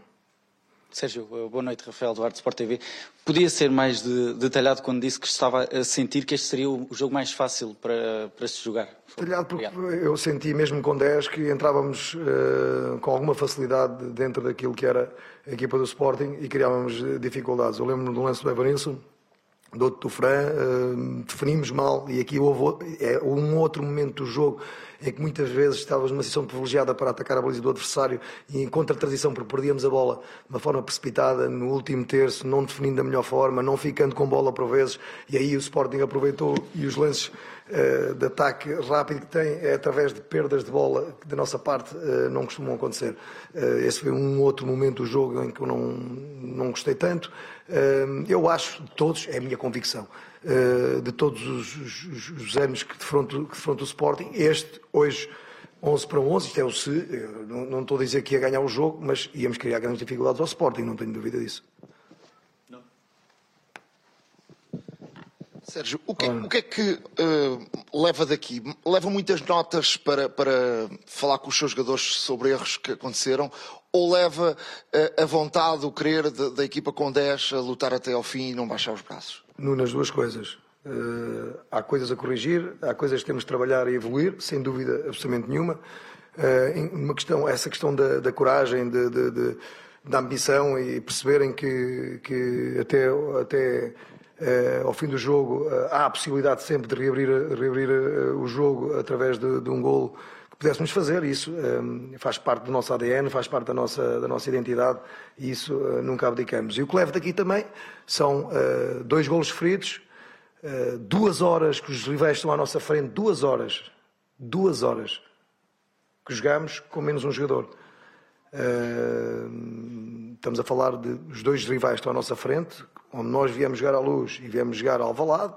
Sérgio, boa noite, Rafael Duarte, Sport TV. Podia ser mais de, detalhado quando disse que estava a sentir que este seria o jogo mais fácil para, para se jogar? Detalhado porque Obrigado. eu senti mesmo com 10 que entrávamos uh, com alguma facilidade dentro daquilo que era a equipa do Sporting e criávamos dificuldades. Eu lembro-me do lance do Evanilson, do outro do Fran, uh, definimos mal e aqui houve é, um outro momento do jogo em que muitas vezes estávamos numa situação privilegiada para atacar a baliza do adversário e em contra-transição porque perdíamos a bola de uma forma precipitada no último terço, não definindo da melhor forma, não ficando com bola por vezes e aí o Sporting aproveitou e os lances uh, de ataque rápido que tem é através de perdas de bola que da nossa parte uh, não costumam acontecer. Uh, esse foi um outro momento do jogo em que eu não, não gostei tanto. Eu acho, de todos, é a minha convicção, de todos os, os, os anos que defronto, que defronto o Sporting, este, hoje, 11 para 11, isto é o se, não, não estou a dizer que ia ganhar o jogo, mas íamos criar grandes dificuldades ao Sporting, não tenho dúvida disso. Sérgio, o que, o que é que uh, leva daqui? Leva muitas notas para, para falar com os seus jogadores sobre erros que aconteceram ou leva uh, a vontade, o querer da equipa com 10 a lutar até ao fim e não baixar os braços? Nas duas coisas. Uh, há coisas a corrigir, há coisas que temos de trabalhar e evoluir, sem dúvida absolutamente nenhuma. uma questão, essa questão da, da coragem, de, de, de, da ambição e perceberem que, que até, até Uh, ao fim do jogo uh, há a possibilidade sempre de reabrir, reabrir uh, o jogo através de, um golo que pudéssemos fazer. Isso faz parte do nosso ADN, faz parte da nossa, da nossa identidade e isso nunca abdicamos. E o que levo daqui também são dois golos feridos, duas horas que os rivais estão à nossa frente, duas horas, duas horas que jogamos com menos um jogador. estamos a falar de os dois rivais estão à nossa frente, onde nós viemos jogar à luz e viemos jogar ao Alvalade,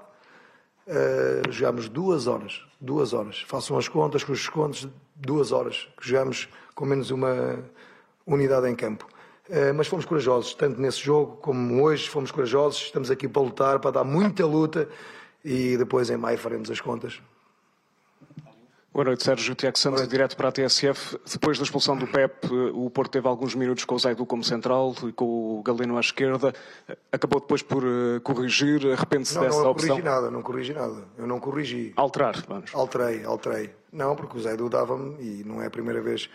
uh, jogámos duas horas, duas horas. Façam as contas com os descontos, duas horas que jogamos com menos uma unidade em campo. Uh, mas fomos corajosos, tanto nesse jogo como hoje fomos corajosos. Estamos aqui para lutar, para dar muita luta e depois em maio faremos as contas. Boa noite, Sérgio Tiago Santos, direto para a TSF. Depois da expulsão do Pep, o Porto teve alguns minutos com o Zaidu como central e com o Galeno à esquerda. Acabou depois por uh, corrigir, arrepende-se não, dessa não opção? Não corrigi nada, não corrigi nada. Eu não corrigi. Alterar, vamos. Alterei, alterei. Não, porque o Zaidu dava-me, e não é a primeira vez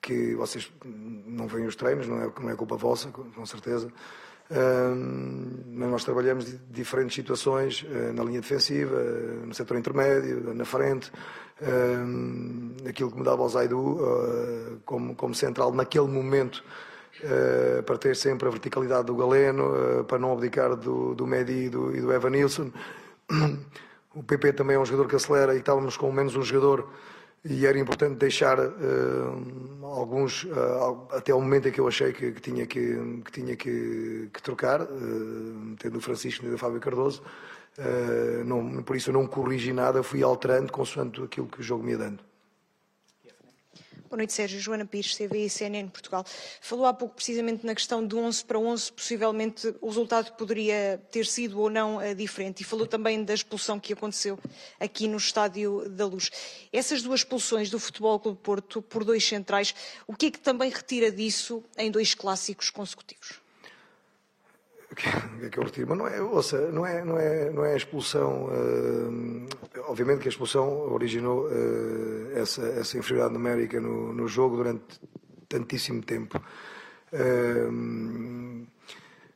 que vocês não veem os treinos, não é, não é culpa vossa, com certeza. Uh, mas nós trabalhamos diferentes situações uh, na linha defensiva, uh, no setor intermédio, na frente. Aquilo que me dava ao Zaidu como, como central naquele momento, para ter sempre a verticalidade do Galeno, para não abdicar do, do Medi e do, e do Evan Nilsson. O PP também é um jogador que acelera e estávamos com menos um jogador e era importante deixar uh, alguns uh, até o momento em que eu achei que, que tinha que, que tinha que, que trocar, uh, tendo o Francisco e o Fábio Cardoso. Não, por isso eu não corrigi nada, fui alterando consoante aquilo que o jogo me ia dando. Boa noite, Sérgio. Joana Pires, CVI e CNN Portugal. Falou há pouco precisamente na questão de 11 para 11, possivelmente o resultado poderia ter sido ou não uh, diferente. E falou também da expulsão que aconteceu aqui no Estádio da Luz. Essas duas expulsões do Futebol Clube Porto por dois centrais, o que é que também retira disso em dois clássicos consecutivos? Que que eu retiro? Mas não é, ouça, não é, não é, não é a expulsão. Uh, obviamente que a expulsão originou uh, essa, essa inferioridade numérica no, no jogo durante tantíssimo tempo. Uh,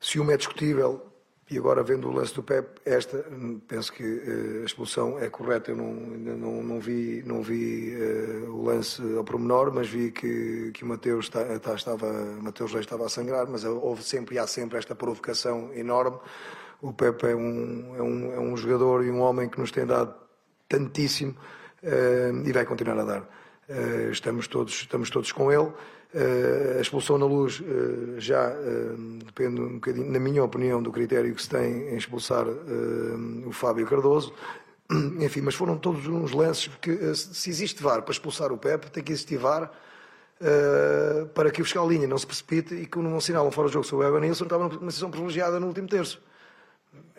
ciúme é discutível, e agora, vendo o lance do Pep, esta, penso que uh, a expulsão é correta. Eu não, não, não vi, não vi uh, o lance ao pormenor, mas vi que, que o Mateus, está, estava, Mateus Reis estava a sangrar, mas houve sempre e há sempre esta provocação enorme. O Pep é um, é um, é um jogador e um homem que nos tem dado tantíssimo uh, e vai continuar a dar. estamos, todos, estamos todos com ele. Uh, a expulsão na luz uh, já uh, depende um bocadinho, na minha opinião, do critério que se tem em expulsar o Fábio Cardoso. Enfim, mas foram todos uns lances que, se existe VAR para expulsar o Pepe, tem que existir VAR para que o fiscal linha não se precipite e que não assinala um fora de jogo sobre o Evan Nilsson estava numa situação privilegiada no último terço.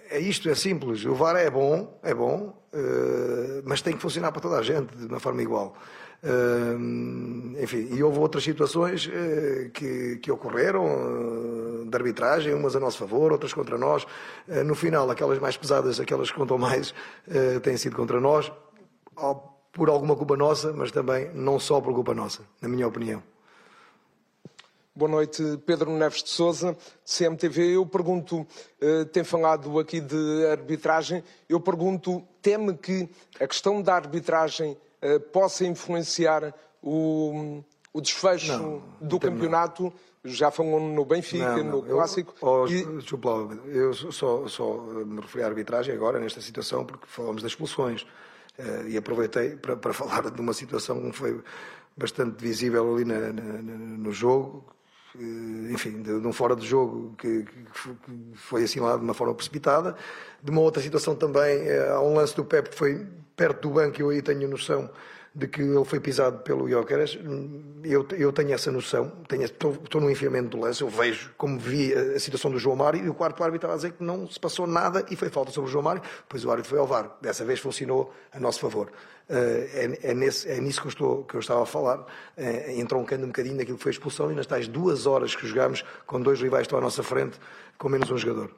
É isto, é simples. O VAR é bom, é bom, mas tem que funcionar para toda a gente de uma forma igual. Enfim, e houve outras situações uh, que, que ocorreram uh, de arbitragem, umas a nosso favor, outras contra nós. Eh, no final, aquelas mais pesadas, aquelas que contam mais, têm sido contra nós, por alguma culpa nossa, mas também não só por culpa nossa, na minha opinião. Boa noite, Pedro Neves de Souza, CMTV. Eu pergunto, tem falado aqui de arbitragem, eu pergunto, teme que a questão da arbitragem eh, possa influenciar o, o desfecho não, do campeonato? Não. Já falou no Benfica, não, no Clássico. Eu, oh, e... Eu só, só me referi à arbitragem agora, nesta situação, porque falamos das expulsões. Uh, e aproveitei para, para, falar de uma situação que foi bastante visível ali na, na, no jogo, enfim, de, de, um fora de jogo que, que, foi assinalado de uma forma precipitada, de uma outra situação também, eh, há um lance do Pep que foi perto do banco, eu aí tenho noção de que ele foi pisado pelo Jóqueras, eu, eu tenho essa noção, tenho, estou, estou no enfiamento do lance, eu vejo como vi a, a, situação do João Mário e o quarto árbitro estava a dizer que não se passou nada e foi falta sobre o João Mário, pois o árbitro foi ao VAR. Dessa vez funcionou a nosso favor. Uh, é, é, nesse, é, nisso que eu, estou, que eu estava a falar, uh, entroncando um bocadinho naquilo que foi a expulsão e nas tais duas horas que jogámos com dois rivais estão à nossa frente, com menos um jogador.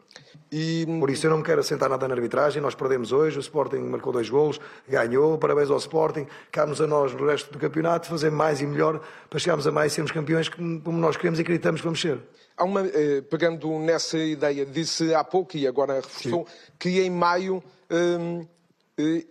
E... Por isso eu não me quero assentar nada na arbitragem, nós perdemos hoje, o Sporting marcou dois golos, ganhou, parabéns ao Sporting, cabe-nos a nós no resto do campeonato fazer mais e melhor para chegarmos a mais e sermos campeões como nós queremos e acreditamos que vamos ser. Há uma, eh, pegando nessa ideia, disse há pouco e agora reforçou que em maio hum,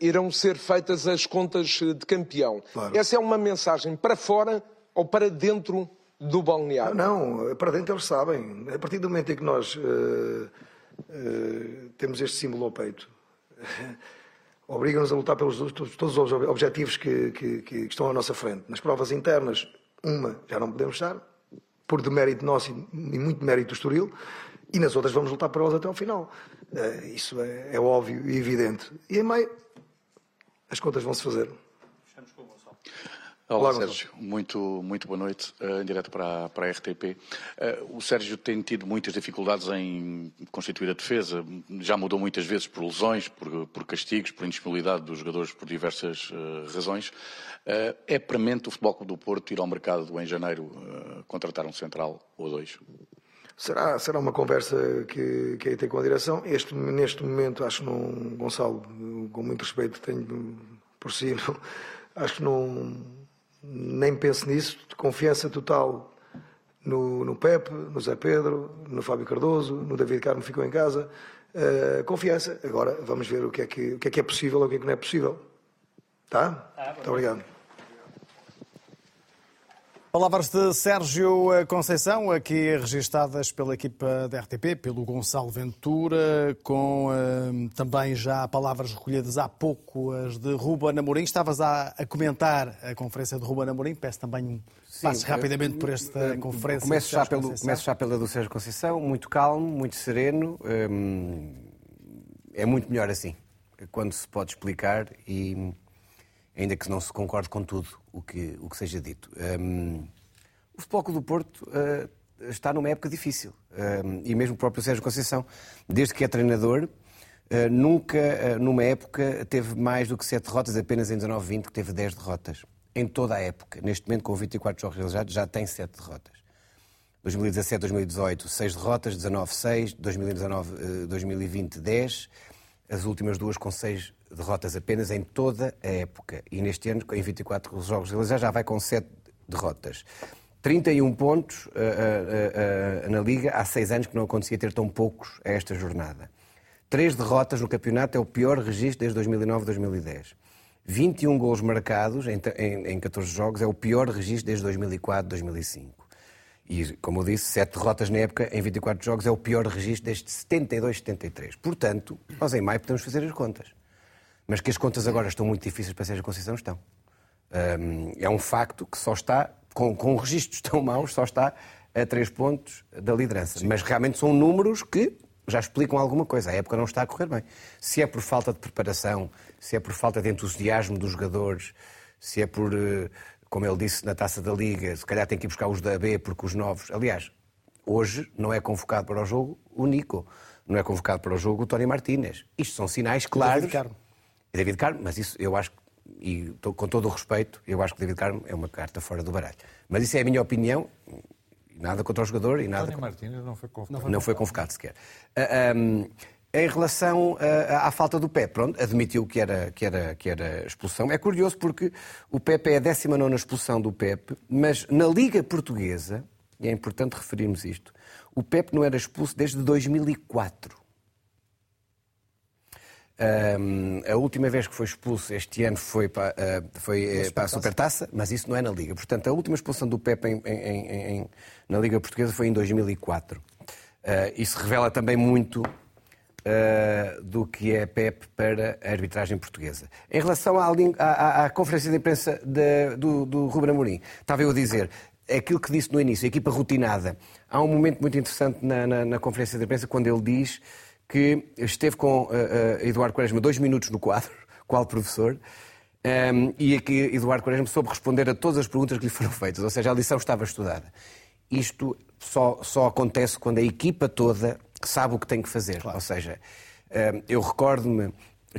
irão ser feitas as contas de campeão. Claro. Essa é uma mensagem para fora ou para dentro do balneário? Não, não, para dentro eles sabem. A partir do momento em que nós uh, uh, temos este símbolo ao peito, obriga-nos a lutar pelos todos os objetivos que, que, que, estão à nossa frente. Nas provas internas, uma já não podemos estar, por demérito nosso e muito demérito do Estoril, e nas outras vamos lutar por elas até ao final. Uh, isso é, é, óbvio e evidente. E em maio, as contas vão se fazer. Fechamos com o Gonçalo. Olá, Olá Sérgio. Muito, muito boa noite, uh, em direto para, para a RTP. Uh, eh, o Sérgio tem tido muitas dificuldades em constituir a defesa. Já mudou muitas vezes por lesões, por, por castigos, por indisponibilidade dos jogadores por diversas uh, razões. é premente o Futebol Clube do Porto ir ao mercado em janeiro contratar um central ou dois? Será, será uma conversa que, que aí tem com a direção. Este, neste momento, acho que não, Gonçalo, com muito respeito tenho por si, não, acho que não nem penso nisso, confiança total no, no Pepe, no Zé Pedro, no Fábio Cardoso, no David Carmo ficou em casa. Uh, confiança. Agora vamos ver o que, é que, o que é que é possível ou o que é que não é possível. Tá? Ah, Muito obrigado. Palavras de Sérgio Conceição, aqui registadas pela equipa da RTP, pelo Gonçalo Ventura, com uh, também já palavras recolhidas há pouco, as de Ruben Amorim. Estavas a, a, comentar a conferência de Ruben Amorim, peço também um passe rapidamente por esta eh, conferência. Começo já, pelo, começo já pela do Sérgio Conceição, muito calmo, muito sereno. Hum, é muito melhor assim, quando se pode explicar e ainda que não se concorde com tudo o que, o que seja dito. Um, o Futebol do Porto uh, está numa época difícil. Um, e mesmo o próprio Sérgio Conceição, desde que é treinador, uh, nunca, uh, numa época, teve mais do que 7 derrotas, apenas em 19-20, que teve 10 derrotas. Em toda a época. Neste momento, com 24 jogos realizados, já tem 7 derrotas. 2017, 2018, 6 derrotas, 19, 6, 2019, 2020, 10. As últimas duas com 6 derrotas apenas em toda a época. E neste ano, em 24 jogos realizados, já vai com 7 derrotas. 31 pontos uh, uh, uh, na Liga. Há seis anos que não acontecia ter tão poucos a esta jornada. Três derrotas no campeonato é o pior registro desde 2009-2010. 21 golos marcados em, em, em 14 jogos é o pior registro desde 2004-2005. E, como eu disse, sete derrotas na época em 24 jogos é o pior registro desde 72-73. Portanto, nós em maio podemos fazer as contas. Mas que as contas agora estão muito difíceis para Sérgio Conceição, estão. É um facto que só está, com, com registros tão maus, só está a três pontos da liderança. Sim. Mas realmente são números que já explicam alguma coisa. A época não está a correr bem. Se é por falta de preparação, se é por falta de entusiasmo dos jogadores, se é por, eh, como ele disse na taça da Liga, se calhar tem que ir buscar os da B porque os novos. Aliás, hoje não é convocado para o jogo o Nico, não é convocado para o jogo o Tony Martínez. Isto são sinais claros. É David Carmo, mas isso eu acho, e com todo o respeito, eu acho que David Carmo é uma carta fora do baralho. Mas isso é a minha opinião, nada contra o jogador e nada. Tony Martínez não foi convocado. Não foi convocado sequer. Uh, ah, um, em relação uh, à falta do Pep, pronto, admitiu que era, que, era, que era expulsão. É curioso porque o Pep é a 19 expulsão do Pep, mas na Liga Portuguesa, e é importante referirmos isto, o Pep não era expulso desde 2004. Um, a última vez que foi expulso este ano foi para, uh, foi, uh, para a Supertaça, mas isso não é na Liga. Portanto, a última expulsão do Pepe em, em, em, na Liga Portuguesa foi em 2004. Uh, isso revela também muito do que é Pepe para a arbitragem portuguesa. Em relação à, à, à conferência de imprensa de, do, do Ruben Amorim, estava eu a dizer, aquilo que disse no início, a equipa rotinada. Há um momento muito interessante na, na, na conferência de imprensa quando ele diz que esteve com uh, uh, Eduardo Quaresma dois minutos no quadro, qual professor, um, ehm, e que Eduardo Quaresma soube responder a todas as perguntas que lhe foram feitas, ou seja, a lição estava estudada. Isto só, só acontece quando a equipa toda sabe o que tem que fazer. Claro. Ou seja, um, ehm, eu recordo-me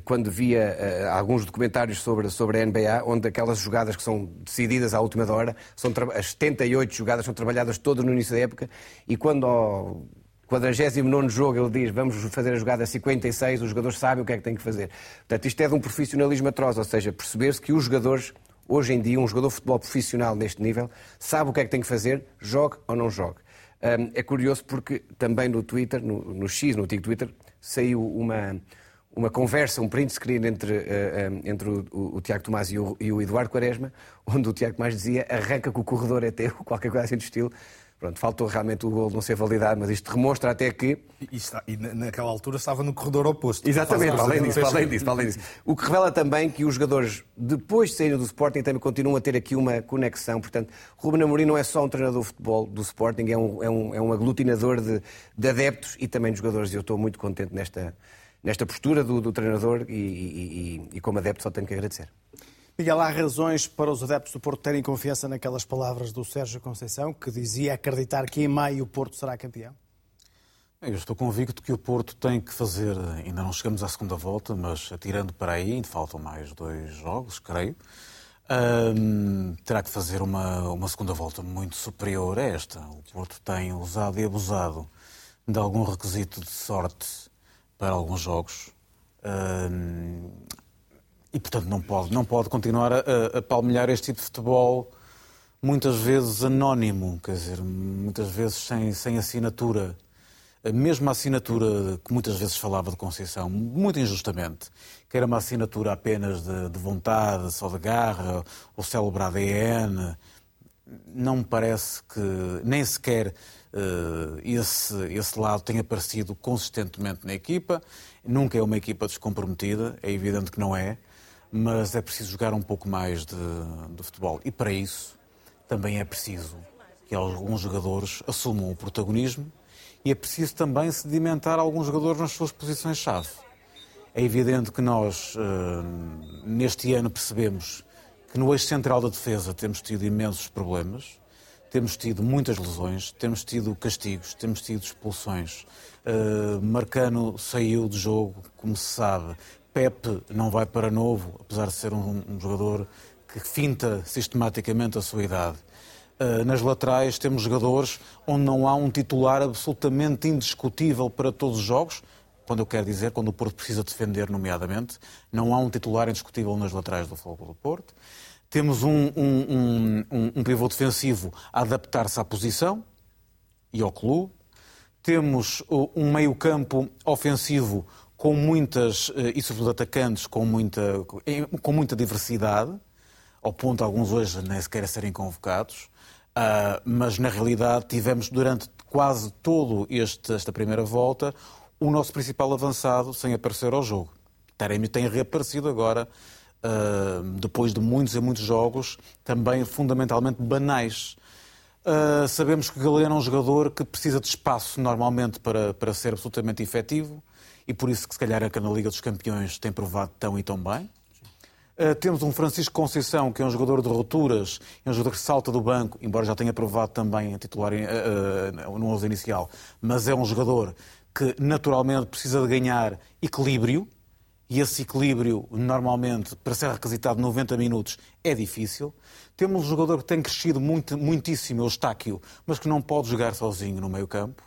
quando via uh, alguns documentários sobre, sobre a NBA, onde aquelas jogadas que são decididas à última hora, são as 78 jogadas são trabalhadas todas no início da época, e quando ao 49 jogo ele diz vamos fazer a jogada 56, os jogadores sabem o que é que têm que fazer. Portanto, isto é de um profissionalismo atroz, ou seja, perceber-se que os jogadores, hoje em dia, um jogador de futebol profissional neste nível, sabe o que é que tem que fazer, jogue ou não jogue. Um, é curioso porque também no Twitter, no, no X, no antigo Twitter, saiu uma, uma conversa, um print screen entre, uh, um, entre o, o, o, Tiago Tomás e o, e o Eduardo Quaresma, onde o Tiago Tomás dizia arranca que o corredor é teu, qualquer coisa assim do estilo. Pronto, faltou realmente o gol não ser validado, mas isto demonstra até que. E, está, e naquela altura estava no corredor oposto. Exatamente, além disso, além disso, além disso. O que revela também que os jogadores, depois de saírem do Sporting, também continuam a ter aqui uma conexão. Portanto, Ruben Amorim não é só um treinador de futebol do Sporting, é um, é um, é um aglutinador de, de adeptos e também de jogadores. E eu estou muito contente nesta, nesta postura do, do treinador e, e, e, e como adepto só tenho que agradecer. Miguel, há razões para os adeptos do Porto terem confiança naquelas palavras do Sérgio Conceição, que dizia acreditar que em maio o Porto será campeão? Eu estou convicto que o Porto tem que fazer, ainda não chegamos à segunda volta, mas atirando para aí, ainda faltam mais dois jogos, creio, terá que fazer uma, uma segunda volta muito superior a esta. O Porto tem usado e abusado de algum requisito de sorte para alguns jogos. E, portanto, não pode, não pode continuar a, a palmilhar este tipo de futebol, muitas vezes anónimo, quer dizer, muitas vezes sem, sem assinatura. A assinatura que muitas vezes falava de Conceição, muito injustamente, que era uma assinatura apenas de, de vontade, só de garra, ou celebrar ADN, não me parece que nem sequer uh, esse, esse lado tenha aparecido consistentemente na equipa. Nunca é uma equipa descomprometida, é evidente que não é mas é preciso jogar um pouco mais de, de futebol. E para isso também é preciso que alguns jogadores assumam o protagonismo e é preciso também sedimentar alguns jogadores nas suas posições-chave. É evidente que nós, eh, neste ano, percebemos que no eixo central da defesa temos tido imensos problemas, temos tido muitas lesões, temos tido castigos, temos tido expulsões. Uh, Marcano saiu do jogo, como se sabe, Pepe não vai para novo, apesar de ser um, um jogador que finta sistematicamente a sua idade. Uh, nas laterais temos jogadores onde não há um titular absolutamente indiscutível para todos os jogos, quando eu quero dizer, quando o Porto precisa defender, nomeadamente, não há um titular indiscutível nas laterais do Futebol do Porto. Temos um, um, um, um pivô defensivo a adaptar-se à posição e ao clube. Temos um meio-campo ofensivo com muitas, eh, e sobretudo atacantes, com muita, com muita diversidade, ao ponto de alguns hoje nem sequer serem convocados, uh, mas na realidade tivemos durante quase todo este, esta primeira volta o nosso principal avançado sem aparecer ao jogo. Taremi tem reaparecido agora, uh, depois de muitos e muitos jogos, também fundamentalmente banais. Uh, sabemos que Galeno é um jogador que precisa de espaço normalmente para, para ser absolutamente efetivo e por isso que se calhar que na Liga dos Campeões tem provado tão e tão bem. Uh, temos um Francisco Conceição, que é um jogador de rupturas, é um jogador que salta do banco, embora já tenha provado também a titular uh, uh, no 11 inicial, mas é um jogador que naturalmente precisa de ganhar equilíbrio, e esse equilíbrio, normalmente, para ser requisitado 90 minutos, é difícil. Temos um jogador que tem crescido muito, muitíssimo, o Estáquio, mas que não pode jogar sozinho no meio campo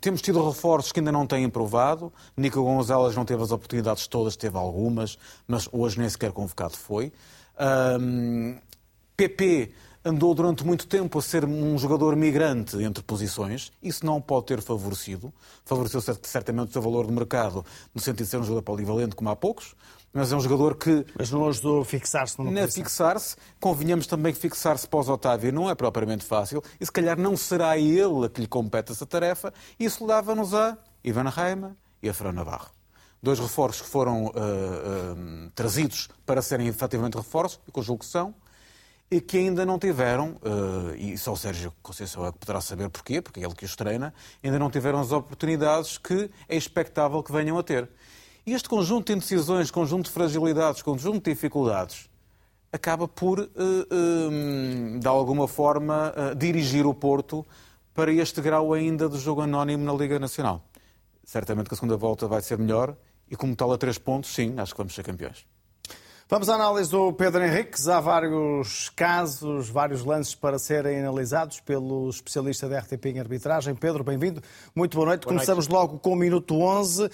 temos tido reforços que ainda não têm provado. Nico Gonzalez não teve as oportunidades todas, teve algumas, mas hoje nem sequer convocado foi. PP andou durante muito tempo a ser um jogador migrante entre posições. Isso não pode ter favorecido. Favoreceu certamente o seu valor de mercado, no sentido de ser um jogador polivalente, como há poucos mas é um jogador que. Mas não ajudou a fixar-se numa posição. fixar-se. Convenhamos também que fixar-se pós Otávio não é propriamente fácil e se calhar não será ele a que lhe compete essa tarefa. Isso leva-nos a Ivan Reima e a Fran Navarro. Dois reforços que foram uh, uh, trazidos para serem efetivamente reforços, e com julgo que são, e que ainda não tiveram, uh, e só o Sérgio Conceição é que poderá saber porquê, porque é ele que os treina, ainda não tiveram as oportunidades que é expectável que venham a ter. E este conjunto de indecisões, conjunto de fragilidades, conjunto de dificuldades, acaba por, uh, uh, de alguma forma, uh, dirigir o Porto para este grau ainda do jogo anónimo na Liga Nacional. Certamente que a segunda volta vai ser melhor e, como tal, a três pontos, sim, acho que vamos ser campeões. Vamos à análise do Pedro Henriques. Há vários casos, vários lances para serem analisados pelo especialista da RTP em arbitragem. Pedro, bem-vindo. Muito boa noite. Boa Começamos noite. logo com o minuto 11.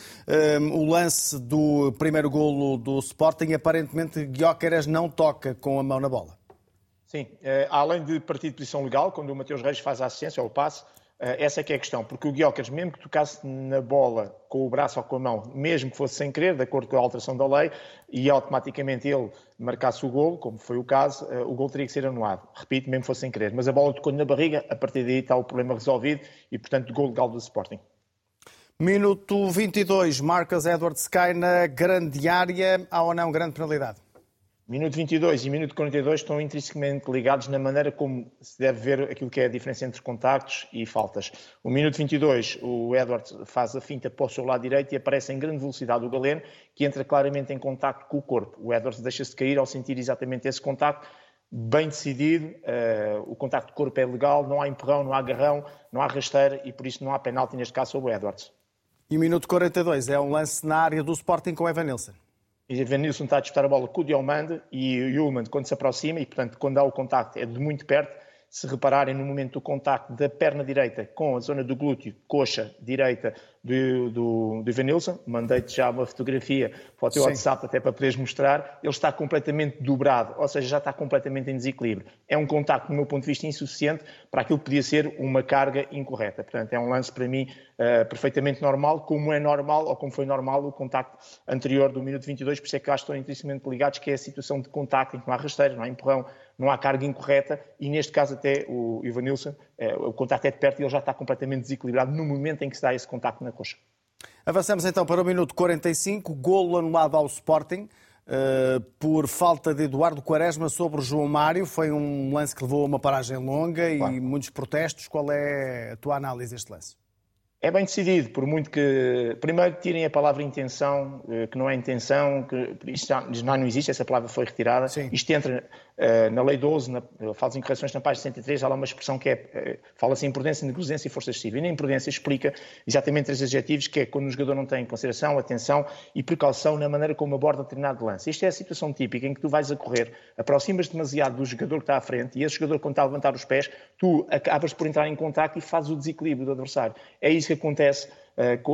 Um, o lance do primeiro golo do Sporting. Aparentemente, Guióqueras não toca com a mão na bola. Sim, eh, além de partir de posição legal, quando o Mateus Reis faz a assistência ou o passe, essa é que é a questão, porque o Guiocas, mesmo que tocasse na bola com o braço ou com a mão, mesmo que fosse sem querer, de acordo com a alteração da lei, e automaticamente ele marcasse o gol, como foi o caso, eh, o gol teria que ser anulado. Repito, mesmo que fosse sem querer. Mas a bola tocou na barriga, a partir daí está o problema resolvido e, portanto, gol legal do Sporting. Minuto 22, Marcos Edwards cai na grande área. Há ou não grande penalidade? Minuto 22 e minuto 42 estão intrinsecamente ligados na maneira como se deve ver aquilo que é a diferença entre contactos e faltas. O minuto 22, o Edwards faz a finta para o seu lado direito e aparece em grande velocidade o Galeno, que entra claramente em contacto com o corpo. O Edwards deixa-se cair ao sentir exatamente esse contacto, bem decidido, uh, o contacto de corpo é legal, não há empurrão, não há agarrão, não há rasteira e por isso não há penalti neste caso sobre o Edwards. E o minuto 42 é um lance na área do Sporting com o Evan Nilsson. Evanilson está a disputar a bola com o Diomande e o Yulman, quando se aproxima, e portanto, quando há o contacto é de muito perto, se repararem no momento do contacto da perna direita com a zona do glúteo, coxa direita do, do, do Ivanilson, mandei-te já uma fotografia para o teu Sim. WhatsApp até para poderes mostrar, ele está completamente dobrado, ou seja, já está completamente em desequilíbrio. É um contacto, do meu ponto de vista, insuficiente para aquilo que podia ser uma carga incorreta. Portanto, é um lance para mim uh, perfeitamente normal, como é normal, ou como foi normal o contacto anterior do minuto 22, por isso é que acho que estão intrinsecamente ligados, que é a situação de contacto em que não há rasteira, não há empurrão, não há carga incorreta e neste caso até o Ivanilson, é, o contacto é de perto e ele já está completamente desequilibrado no momento em que se dá esse contacto na coxa. Avançamos então para o minuto 45, golo anulado ao Sporting. Uh, por falta de Eduardo Quaresma sobre o João Mário. Foi um lance que levou a uma paragem longa claro. e muitos protestos. Qual é a tua análise deste lance? É bem decidido, por muito que. Primeiro, tirem a palavra intenção, eh, que não é intenção, que isto já, não existe, essa palavra foi retirada. Sim. Isto entra uh, na Lei 12, na, fala em correções na página 103, há lá uma expressão que é. Uh, fala-se em imprudência, negligência e força excessiva. E na imprudência explica exatamente três adjetivos, que é quando o jogador não tem consideração, atenção e precaução na maneira como aborda determinado lance. Isto é a situação típica em que tu vais a correr, aproximas demasiado do jogador que está à frente e esse jogador, quando está a levantar os pés, tu acabas por entrar em contato e fazes o desequilíbrio do adversário. É isso que acontece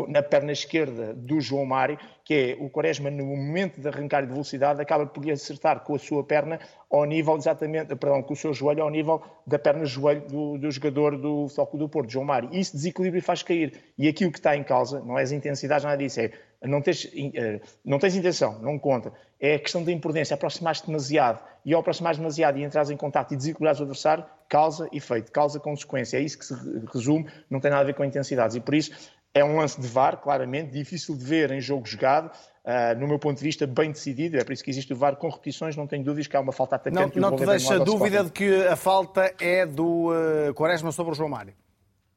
na perna esquerda do João Mário, que é o Quaresma, no momento de arrancar de velocidade, acaba por lhe acertar com a sua perna ao nível, exatamente, perdão, com o seu joelho ao nível da perna-joelho do, do, jogador do Foco do Porto, João Mário. Isso desequilíbrio faz cair. E aquilo que está em causa, não é as intensidades, nada disso, é não tens, uh, não tens intenção, não conta. É a questão da imprudência, aproximar-te demasiado. E ao aproximar demasiado e entrar em contato e desequilibrares o adversário, causa efeito, causa consequência. É isso que se resume, não tem nada a ver com intensidades. E por isso é um lance de VAR, claramente, difícil de ver em jogo jogado, uh, no meu ponto de vista, bem decidido. É por isso que existe o VAR com repetições, não tenho dúvidas que há uma falta atacante. Não, não te deixa dúvida de que a falta é do uh, Quaresma sobre o João Mário?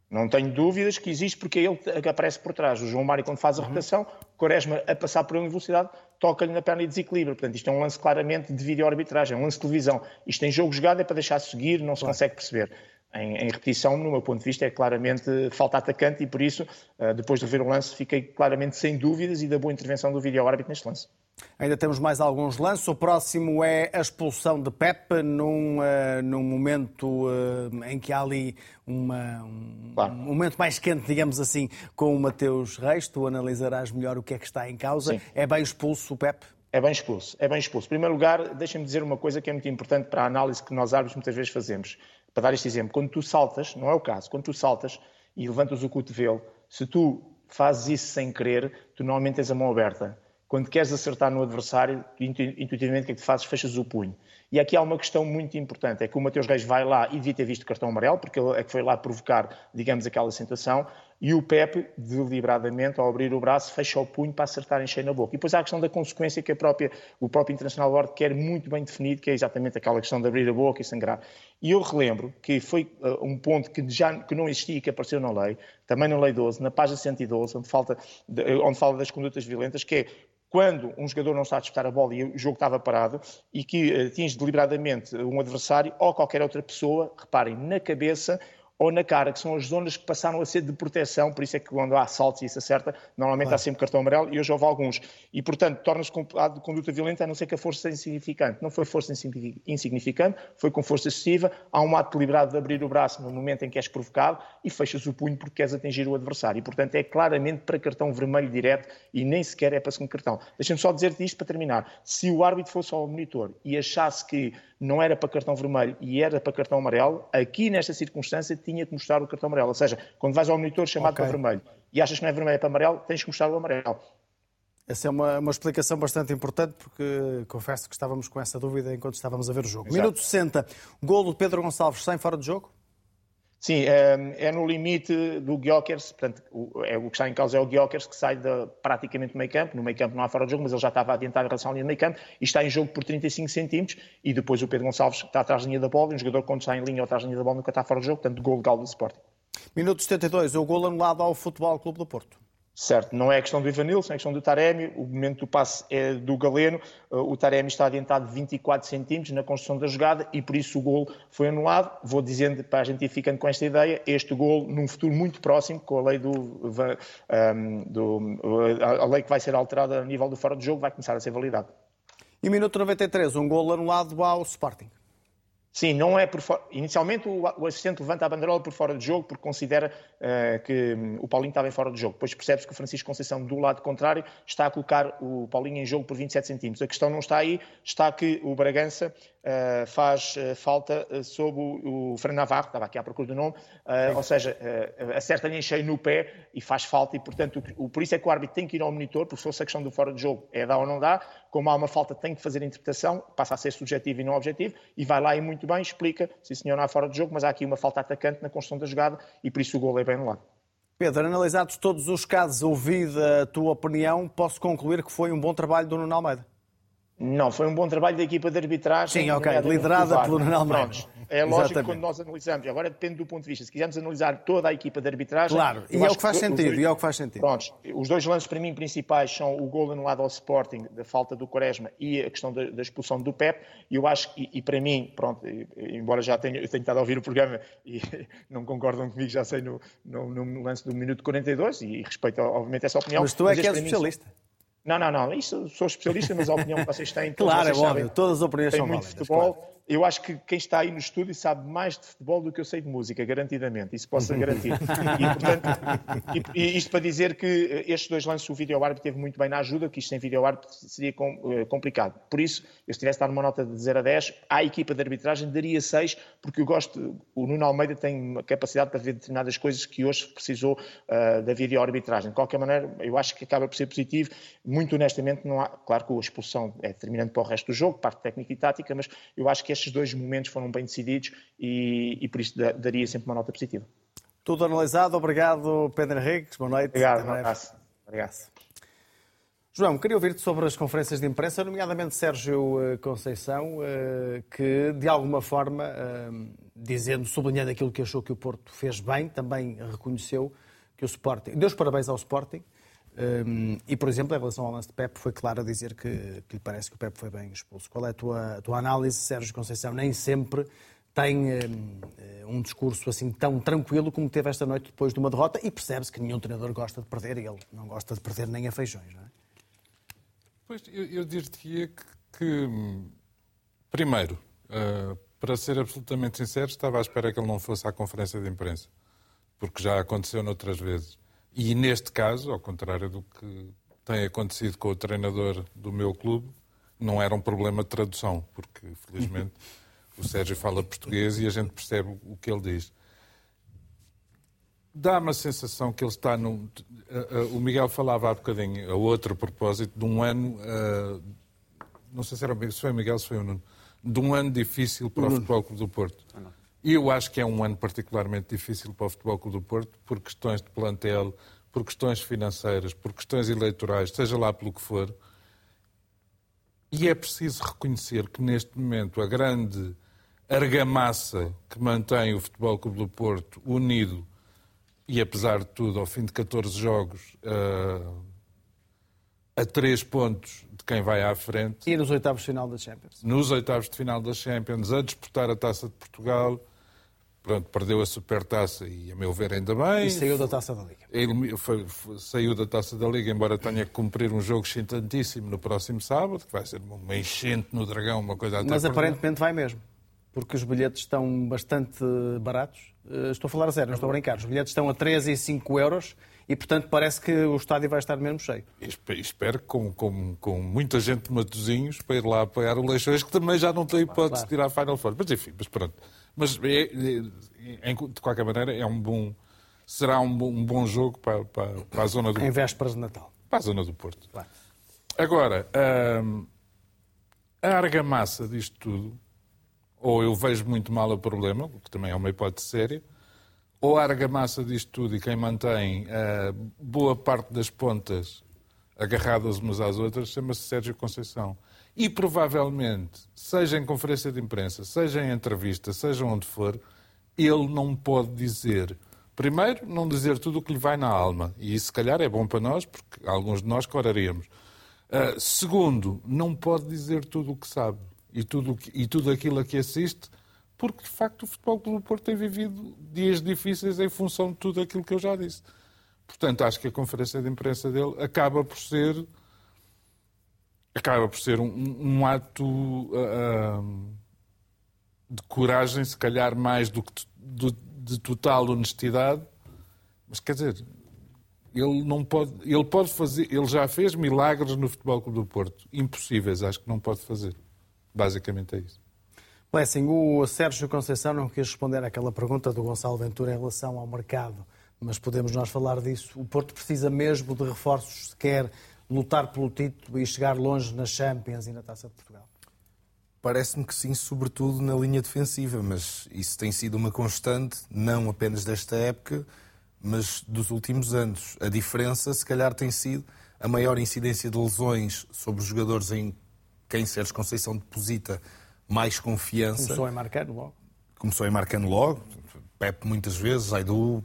Não tenho dúvidas que existe porque é ele que aparece por trás. O João Mário, quando faz a uhum. rotação, Quaresma a passar por ele em velocidade, toca-lhe na perna e desequilibra. Portanto, isto é um lance claramente de vídeo-arbitragem, é um lance de televisão. Isto em jogo jogado é para deixar seguir, não se claro. consegue perceber em, em, repetição, no meu ponto de vista, é claramente falta atacante e por isso, eh, depois de ver o lance, fiquei claramente sem dúvidas e da boa intervenção do vídeo-árbitro neste lance. Ainda temos mais alguns lances. O próximo é a expulsão de Pepe num, uh, num momento uh, em que há ali uma, um, claro. um, momento mais quente, digamos assim, com o Mateus Reis. Tu analisarás melhor o que é que está em causa. Sim. É bem expulso o Pepe? É bem expulso, é bem expulso. Em primeiro lugar, deixa-me dizer uma coisa que é muito importante para a análise que nós árbitros muitas vezes fazemos. Para dar este exemplo, quando tu saltas, não é o caso, quando tu saltas e levantas o cotovelo, se tu fazes isso sem querer, tu normalmente tens a mão aberta. Quando queres acertar no adversário, intuitivamente o que é que tu fazes? Fechas o punho. E aqui há uma questão muito importante, é que o Mateus Reis vai lá e devia ter visto cartão amarelo, porque ele é que foi lá provocar, digamos, aquela sensação, e o Pepe, deliberadamente, ao abrir o braço, fecha o punho para acertar em cheio na boca. E depois há a questão da consequência que a própria, o próprio Internacional Board quer muito bem definido, que é exatamente aquela questão de abrir a boca e sangrar. E eu relembro que foi uh, um ponto que, já, que não existia e que apareceu na lei, também na Lei 12, na página 112, onde, falta, onde fala das condutas violentas, que é quando um jogador não está a disputar a bola e o jogo estava parado e que eh, atinge deliberadamente um adversário ou qualquer outra pessoa, reparem, na cabeça ou na cara, que são as zonas que passaram a ser de proteção, por isso é que quando há assaltos e isso acerta, normalmente claro. há sempre cartão amarelo e hoje houve alguns. E, portanto, torna-se de conduta violenta a não ser que a força seja insignificante. Não foi força insignificante, foi com força excessiva, há um ato deliberado de abrir o braço no momento em que és provocado e fechas o punho porque queres atingir o adversário. E, portanto, é claramente para cartão vermelho direto e nem sequer é para segundo cartão. Deixa-me só dizer-te isto para terminar. Se o árbitro fosse ao monitor e achasse que não era para cartão vermelho e era para cartão amarelo, aqui nesta circunstância tinha que mostrar o cartão amarelo. Ou seja, quando vais ao monitor chamado okay. para vermelho e achas que não é vermelho, é para amarelo, tens que mostrar o amarelo. Essa é uma, uma explicação bastante importante, porque confesso que estávamos com essa dúvida enquanto estávamos a ver o jogo. Exato. Minuto 60, golo de Pedro Gonçalves sem fora de jogo? Sim, é, é no limite do Gyökeres, portanto, o, é, o que está em causa é o Gyökeres que sai de, praticamente do meio campo, no meio campo não há fora de jogo, mas ele já estava adiantado em relação à linha do meio campo e está em jogo por 35 centímetros e depois o Pedro Gonçalves está atrás da linha da bola e um jogador quando está em linha ou atrás da linha da bola nunca está fora de jogo, portanto, gol legal do Sporting. Minuto 72, o gol anulado ao Futebol Clube do Porto. Certo, não é questão do Ivanilson, é questão do Taremi. O momento do passe é do Galeno. Uh, o Taremi está adiantado 24 centímetros na construção da jogada e por isso o gol foi anulado. Vou dizendo, para a gente ir ficando com esta ideia, este gol, num futuro muito próximo, com a lei do, um, do a lei que vai ser alterada a nível do fora de jogo, vai começar a ser validado. E minuto 93, um gol anulado ao Sporting. Sim, não é por fora. Inicialmente o, assistente levanta a banderola por fora de jogo porque considera uh, que um, o Paulinho estava em fora de jogo. Depois percebe-se que o Francisco Conceição, do lado contrário, está a colocar o Paulinho em jogo por 27 centímetros. A questão não está aí, está que o Bragança faz uh, falta sobre o, o Fernando Navarro, estava aqui à procura do nome, ou seja, acerta-lhe em cheio no pé e faz falta e, portanto, o, por isso é que o árbitro tem que ir ao monitor, porque se fosse a questão do fora de jogo, é dá ou não dá, como há uma falta tem que fazer a interpretação, passa a ser subjetivo e não objetivo, e vai lá e muito bem explica, se senhor não há fora de jogo, mas há aqui uma falta atacante na construção da jogada e por isso o gol é bem anulado. Pedro, analisados todos os casos, ouvida a tua opinião, posso concluir que foi um bom trabalho do Nuno Almeida? Não, foi um bom trabalho da equipa de arbitragem. Sim, ok, liderada pelo Nuno. Pronto. É lógico Exatamente. que quando nós analisamos, agora depende do ponto de vista, se quisermos analisar toda a equipa de arbitragem. Claro, e é o que faz sentido, dois, e é o que faz sentido. Pronto, os dois lances para mim principais são o gol anulado ao Sporting, da falta do Quaresma e a questão da, da expulsão do Pep. E eu acho que, e, e para mim, pronto, embora já tenha, eu tenha estado a ouvir o programa e não concordam comigo, já sei no, no, no lance do minuto 42 e respeito, obviamente, essa opinião. Mas tu é que és especialista. São... Não, não, não. Isso sou especialista, mas a opinião que vocês têm. claro, é óbvio. Todas as opiniões são muito válidas, futebol. Claro. Eu acho que quem está aí no estúdio sabe mais de futebol do que eu sei de música, garantidamente. Isso posso garantir. e, portanto, e, isto para dizer que eh, estes dois lances, o vídeo árbitro teve muito bem na ajuda, que isto sem vídeo árbitro seria uh, complicado. Por isso, eu se tivesse dado uma nota de 0 a 10, à equipa de arbitragem daria 6, porque eu gosto. O Nuno Almeida tem uma capacidade para ver determinadas coisas que hoje precisou uh, da vídeo arbitragem. De qualquer maneira, eu acho que acaba por ser positivo. Muito honestamente, não há. Claro que a expulsão é determinante para o resto do jogo, parte técnica e tática, mas eu acho que estes dois momentos foram bem decididos e, e por isso daria sempre uma nota positiva. Tudo analisado. Obrigado, Pedro Henriques. Boa noite. Obrigado, um abraço. Obrigado. João, queria ouvir-te sobre as conferências de imprensa, nomeadamente Sérgio eh, Conceição, eh, que de alguma forma, eh, dizendo, sublinhando aquilo que achou que o Porto fez bem, também reconheceu que o Sporting. Deu os parabéns ao Sporting. E, por exemplo, em relação ao lance de Pep, foi claro a dizer que, que lhe parece que o Pep foi bem expulso. Qual é a tua, a tua análise, Sérgio Conceição? Nem sempre tem um, um discurso assim tão tranquilo como teve esta noite depois de uma derrota e percebe-se que nenhum treinador gosta de perder e ele não gosta de perder nem a feijões, não é? Pois, eu, eu diria que, que primeiro, uh, para ser absolutamente sincero, estava à espera que ele não fosse à conferência de imprensa, porque já aconteceu noutras vezes. E neste caso, ao contrário do que tem acontecido com o treinador do meu clube, não era um problema de tradução, porque felizmente o Sérgio fala português e a gente percebe o que ele diz. Dá-me a sensação que ele está num. O Miguel falava há bocadinho, a outro propósito, de um ano. Não sei se, era, se foi o Miguel, se foi o Nuno. De um ano difícil para o Futebol Clube do Porto. E eu acho que é um ano particularmente difícil para o Futebol Clube do Porto, por questões de plantel, por questões financeiras, por questões eleitorais, seja lá pelo que for. E é preciso reconhecer que neste momento a grande argamassa que mantém o Futebol Clube do Porto unido e, apesar de tudo, ao fim de 14 jogos, uh, a três pontos de quem vai à frente. E nos oitavos de final da Champions. Nos oitavos de final da Champions, a disputar a Taça de Portugal. Pronto, perdeu a supertaça e, a meu ver, ainda bem. E saiu da Taça da Liga. Ele foi, foi, saiu da Taça da Liga, embora tenha que cumprir um jogo excitantíssimo no próximo sábado, que vai ser uma enchente no Dragão, uma coisa até Mas aparentemente vai mesmo porque os bilhetes estão bastante baratos. Eh, estou a falar a sério, não estou a brincar. Os bilhetes estão a 13 e 5 euros e, portanto, parece que o estádio vai estar mesmo cheio. Espero com, com, com muita gente de Matosinhos para ir lá apoiar o Leixões, que também já não tem hipótese claro. de tirar a Final Four. Mas, enfim, mas pronto. Mas, é, é, de qualquer maneira, é um bom, será um bom, um bom jogo para, para, para, a zona do... Em vésperas de Natal. Para a zona do Porto. Claro. Agora, hum, a argamassa disto tudo ou eu vejo muito mal o problema, o que também é uma hipótese séria, ou a argamassa disto tudo e quem mantém uh, boa parte das pontas agarradas umas às outras chama-se Sérgio Conceição. E provavelmente, seja em conferência de imprensa, seja em entrevista, seja onde for, ele não pode dizer. Primeiro, não dizer tudo o que lhe vai na alma. E isso, se calhar, é bom para nós, porque alguns de nós coraríamos. Uh, segundo, não pode dizer tudo o que sabe e tudo, e tudo aquilo a que assiste, porque, de facto, o Futebol Clube do Porto tem vivido dias difíceis em função de tudo aquilo que eu já disse. Portanto, acho que a conferência de imprensa dele acaba por ser acaba por ser um, um ato uh, de coragem, se calhar mais do que de, de total honestidade, mas quer dizer, ele não pode, ele pode fazer, ele já fez milagres no Futebol Clube do Porto, impossíveis, acho que não pode fazer. Basicamente é isso. Blessing, o Sérgio Conceição não quis responder àquela pergunta do Gonçalo Ventura em relação ao mercado, mas podemos nós falar disso. O Porto precisa mesmo de reforços se quer lutar pelo título e chegar longe na Champions e na Taça de Portugal? Parece-me que sim, sobretudo na linha defensiva, mas isso tem sido uma constante, não apenas desta época, mas dos últimos anos. A diferença, se calhar, tem sido a maior incidência de lesões sobre os jogadores em quem Sérgio Conceição deposita mais confiança. Começou em Marcano logo. Começou em Marcano logo, Pepe muitas vezes, Aidu,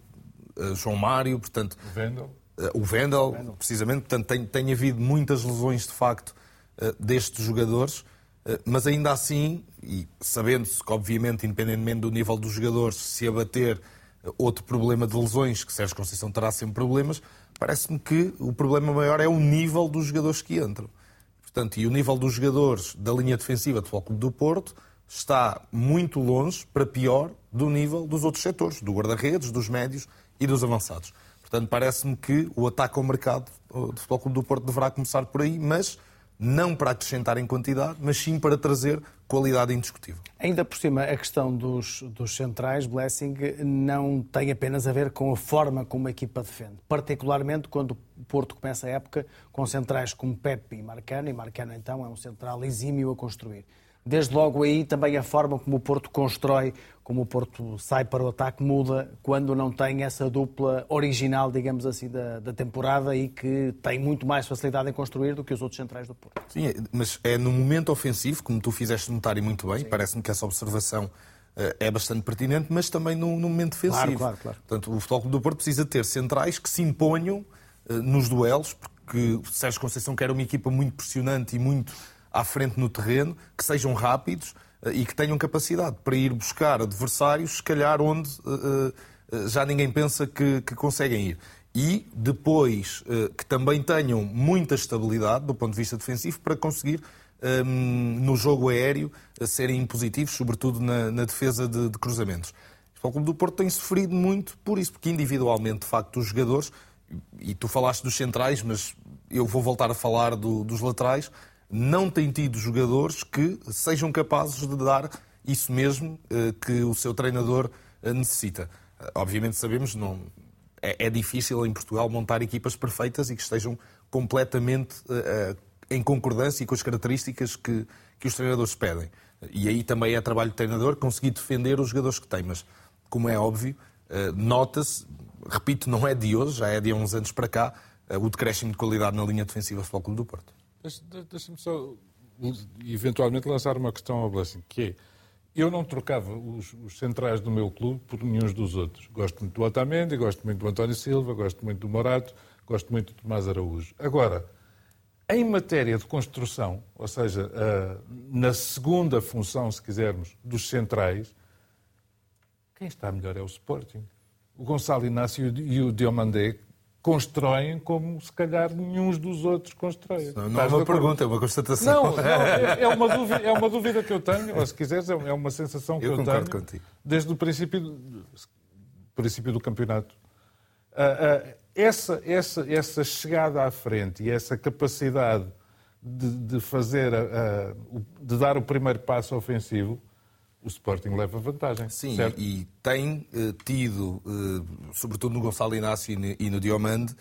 eh, João Mário, portanto... Vendel. Eh, o Vendel, precisamente, portanto, tem, tem havido muitas lesões de facto eh, destes jogadores, eh, mas ainda assim, e sabendo-se que, obviamente, independentemente do nível dos jogadores, se abater outro problema de lesões, que Sérgio Conceição terá sempre problemas, parece-me que o problema maior é o nível dos jogadores que entram. Portanto, e o nível dos jogadores da linha defensiva do Clube do Porto está muito longe, para pior, do nível dos outros setores, do guarda-redes, dos médios e dos avançados. Portanto, parece-me que o ataque ao mercado do Futebol Clube do Porto deverá começar por aí, mas não para acrescentar em quantidade, mas sim para trazer qualidade indiscutível. Ainda por cima, a questão dos, dos centrais, Blessing, não tem apenas a ver com a forma como a equipa defende. Particularmente quando o Porto começa a época com centrais como Pepe e Marcano, e Marcano então é um central exímio a construir desde logo aí também a forma como o Porto constrói, como o Porto sai para o ataque muda quando não tem essa dupla original, digamos assim, da, da temporada e que tem muito mais facilidade em construir do que os outros centrais do Porto. Sim, é, mas é no momento ofensivo, como tu fizeste notar e muito bem, parece-me que essa observação eh, é bastante pertinente, mas também no, no momento defensivo. Claro, claro, claro. Portanto, o Futebol do Porto precisa ter centrais que se imponham uh, nos duelos, porque o Sérgio Conceição quer uma equipa muito pressionante e muito à frente no terreno, que sejam rápidos eh, e que tenham capacidade para ir buscar adversários, se calhar onde uh, uh, já ninguém pensa que, que, conseguem ir. E depois que também tenham muita estabilidade do ponto de vista defensivo para conseguir um, no jogo aéreo serem positivos, sobretudo na, na defesa de, de, cruzamentos. O Clube do Porto tem sofrido muito por isso, porque individualmente, de facto, os jogadores, e tu falaste dos centrais, mas eu vou voltar a falar do, dos laterais, não tem tido jogadores que sejam capazes de dar isso mesmo eh, que o seu treinador eh, necessita. Eh, obviamente sabemos, não, é, é difícil em Portugal montar equipas perfeitas e que estejam completamente em concordância com as características que, que os treinadores pedem. E aí também é trabalho do treinador conseguir defender os jogadores que tem. Mas, como é óbvio, nota-se, repito, não é de hoje, já é de há uns anos para cá, o decréscimo de qualidade na linha defensiva do Futebol Clube do Porto. Deixa-me só eventualmente lançar uma questão ao Blessing, que é, eu não trocava os, os, centrais do meu clube por nenhum dos outros. Gosto muito do Otamendi, gosto muito do António Silva, gosto muito do Morato, gosto muito do Tomás Araújo. Agora, em matéria de construção, ou seja, na segunda função, se quisermos, dos centrais, quem está melhor é o Sporting. O Gonçalo Inácio e o Diomandé constroem como se calhar nenhum dos outros constroem. Não, não é uma pergunta, é uma constatação. Não, não é, é, uma dúvida, é uma dúvida que eu tenho, ou se quiseres, é, é uma sensação que eu, eu tenho contigo. desde o princípio do, princípio do campeonato. Uh, uh, essa, essa, essa chegada à frente e essa capacidade de, de fazer, uh, de dar o primeiro passo ofensivo, o Sporting leva vantagem. Sim, certo? e tem uh, tido, uh, sobretudo no Gonçalo Inácio e no, Diomande,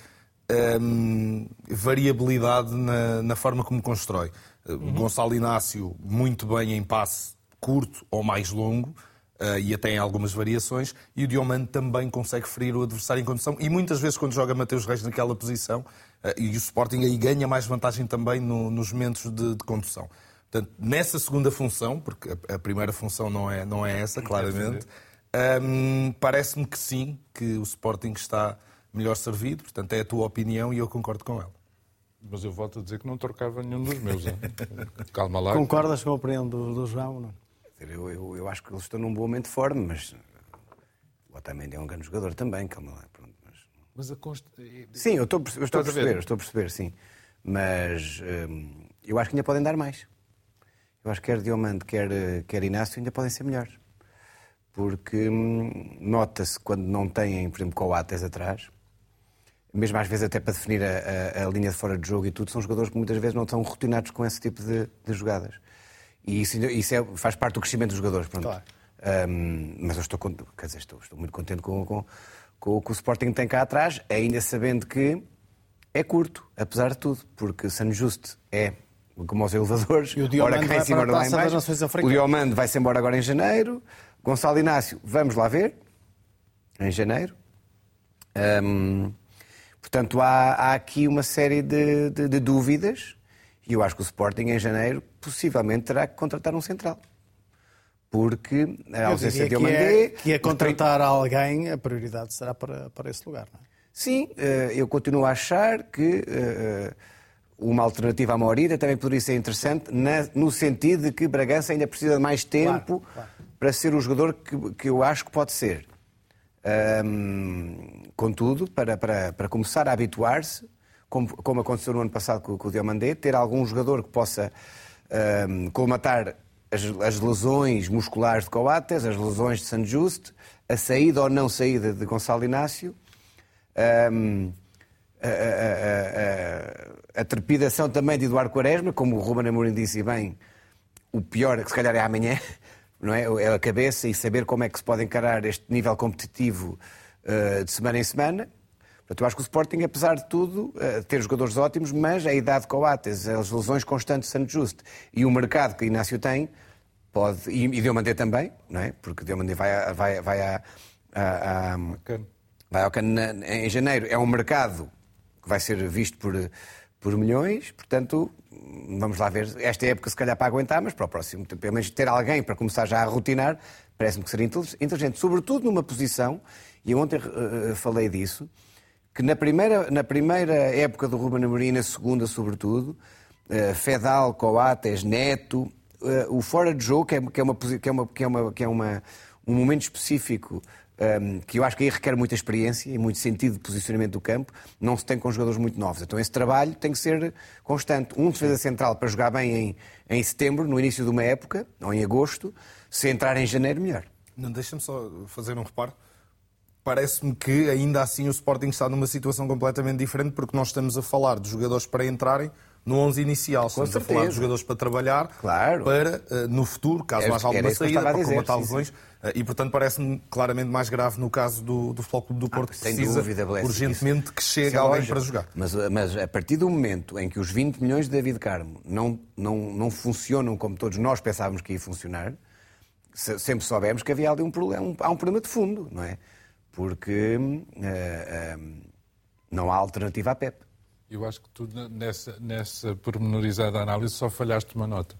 um, ehm, variabilidade na, na, forma como constrói. Uh, uhum. Gonçalo Inácio, muito bem em passe curto ou mais longo, uh, e até em algumas variações, e o Diomande também consegue ferir o adversário em condução, e muitas vezes quando joga Mateus Reis naquela posição, uh, e o Sporting aí ganha mais vantagem também no, nos momentos de, de, condução. Portanto, nessa segunda função, porque a, primeira função não é, não é essa, claramente, um, parece-me que sim, que o Sporting está melhor servido, portanto é a tua opinião e eu concordo com ela. Mas eu volto a dizer que não trocava nenhum dos meus. Calma lá. Concordas com a opinião do, do João? Não? Eu, eu, eu, acho que eles estão num bom momento de forma, mas o Otamendi é um grande jogador também, calma lá. Pronto, mas... mas a const... Sim, eu estou, eu estou a perceber, a estou a perceber, sim. Mas hum, eu acho que ainda podem dar mais. Eu acho que quer Diomande, quer, quer Inácio ainda podem ser melhores. Porque hum, nota-se quando não têm, por exemplo, Coates atrás, mesmo às vezes até para definir a, a, a, linha de fora de jogo e tudo, são jogadores que muitas vezes não estão rotinados com esse tipo de, de jogadas. E isso, isso é, faz parte do crescimento dos jogadores. Pronto. Claro. Um, mas eu estou, quer dizer, estou, estou muito contente com, com, com, o que o Sporting tem cá atrás, ainda sabendo que é curto, apesar de tudo, porque San Just é como os elevadores, e o ora cá em cima, ora lá em baixo. O Diomande vai-se embora agora em janeiro. Gonçalo Inácio, vamos lá ver, em janeiro. Portanto, há, há, aqui uma série de, de, de dúvidas e eu acho que o Sporting, em janeiro, possivelmente terá que contratar um central. Porque a ausência de Diomandé... Que é, que é contratar alguém, a prioridade será para, para esse lugar, não é? Sim, eh, eu continuo a achar que eh, uma alternativa à Maurida também poderia ser interessante, no sentido de que Bragança ainda precisa de mais tempo claro, claro. para ser o jogador que, que eu acho que pode ser. Contudo, para, para, para começar a habituar-se, como, como aconteceu no ano passado com, com o Diomandé, ter algum jogador que possa um, colmatar as, as, lesões musculares de Coates, as lesões de San Just, a saída ou não saída de Gonçalo Inácio, a, a, a, a, trepidação também de Eduardo Quaresma, como o Ruben Amorim disse bem, o pior, que se calhar é amanhã, não é? É a cabeça e saber como é que se pode encarar este nível competitivo uh, de semana em semana. Portanto, eu acho que o Sporting, apesar de tudo, uh, ter jogadores ótimos, mas a idade de Coates, as lesões constantes de Santos Justo e o mercado que Inácio tem, pode, e, e Diomandé também, não é? Porque Diomandé vai, vai, vai, a, a, a, vai ao cano em janeiro. É um mercado vai ser visto por, por milhões, portanto, vamos lá ver. Esta época, se calhar, para aguentar, mas para o próximo, pelo menos ter alguém para começar já a rotinar, parece-me que seria inteligente, sobretudo numa posição, e ontem uh, falei disso que na primeira, na primeira época do Ruben Amorim, na segunda sobretudo, uh, Fedal, Coates, Neto, uh, o fora de jogo, que é, que é, uma, que é, uma, que é, uma, que é uma, um momento específico um, que eu acho que aí requer muita experiência e muito sentido de posicionamento do campo, não se tem com jogadores muito novos. Então esse trabalho tem que ser constante. Um defesa central para jogar bem em, em setembro, no início de uma época, ou em agosto, se entrar em janeiro, melhor. Não, deixa-me só fazer um reparo parece-me que ainda assim o Sporting está numa situação completamente diferente porque nós estamos a falar de jogadores para entrarem no 11 inicial. Estamos a falar de jogadores para trabalhar, claro. para uh, no futuro, caso haja alguma saída, para comatar lesões. Uh, e, portanto, parece-me claramente mais grave no caso do, do Futebol Clube do Porto, ah, que precisa dúvida, urgentemente que chegue alguém para jogar. Mas, mas a partir do momento em que os 20 milhões de David Carmo não, não, não funcionam como todos nós pensávamos que ia funcionar, sempre soubemos que havia ali um problema, um, há um problema de fundo, não é? porque uh, uh, não há alternativa à PEP. Eu acho que tu, nessa, nessa pormenorizada análise, só falhaste uma nota.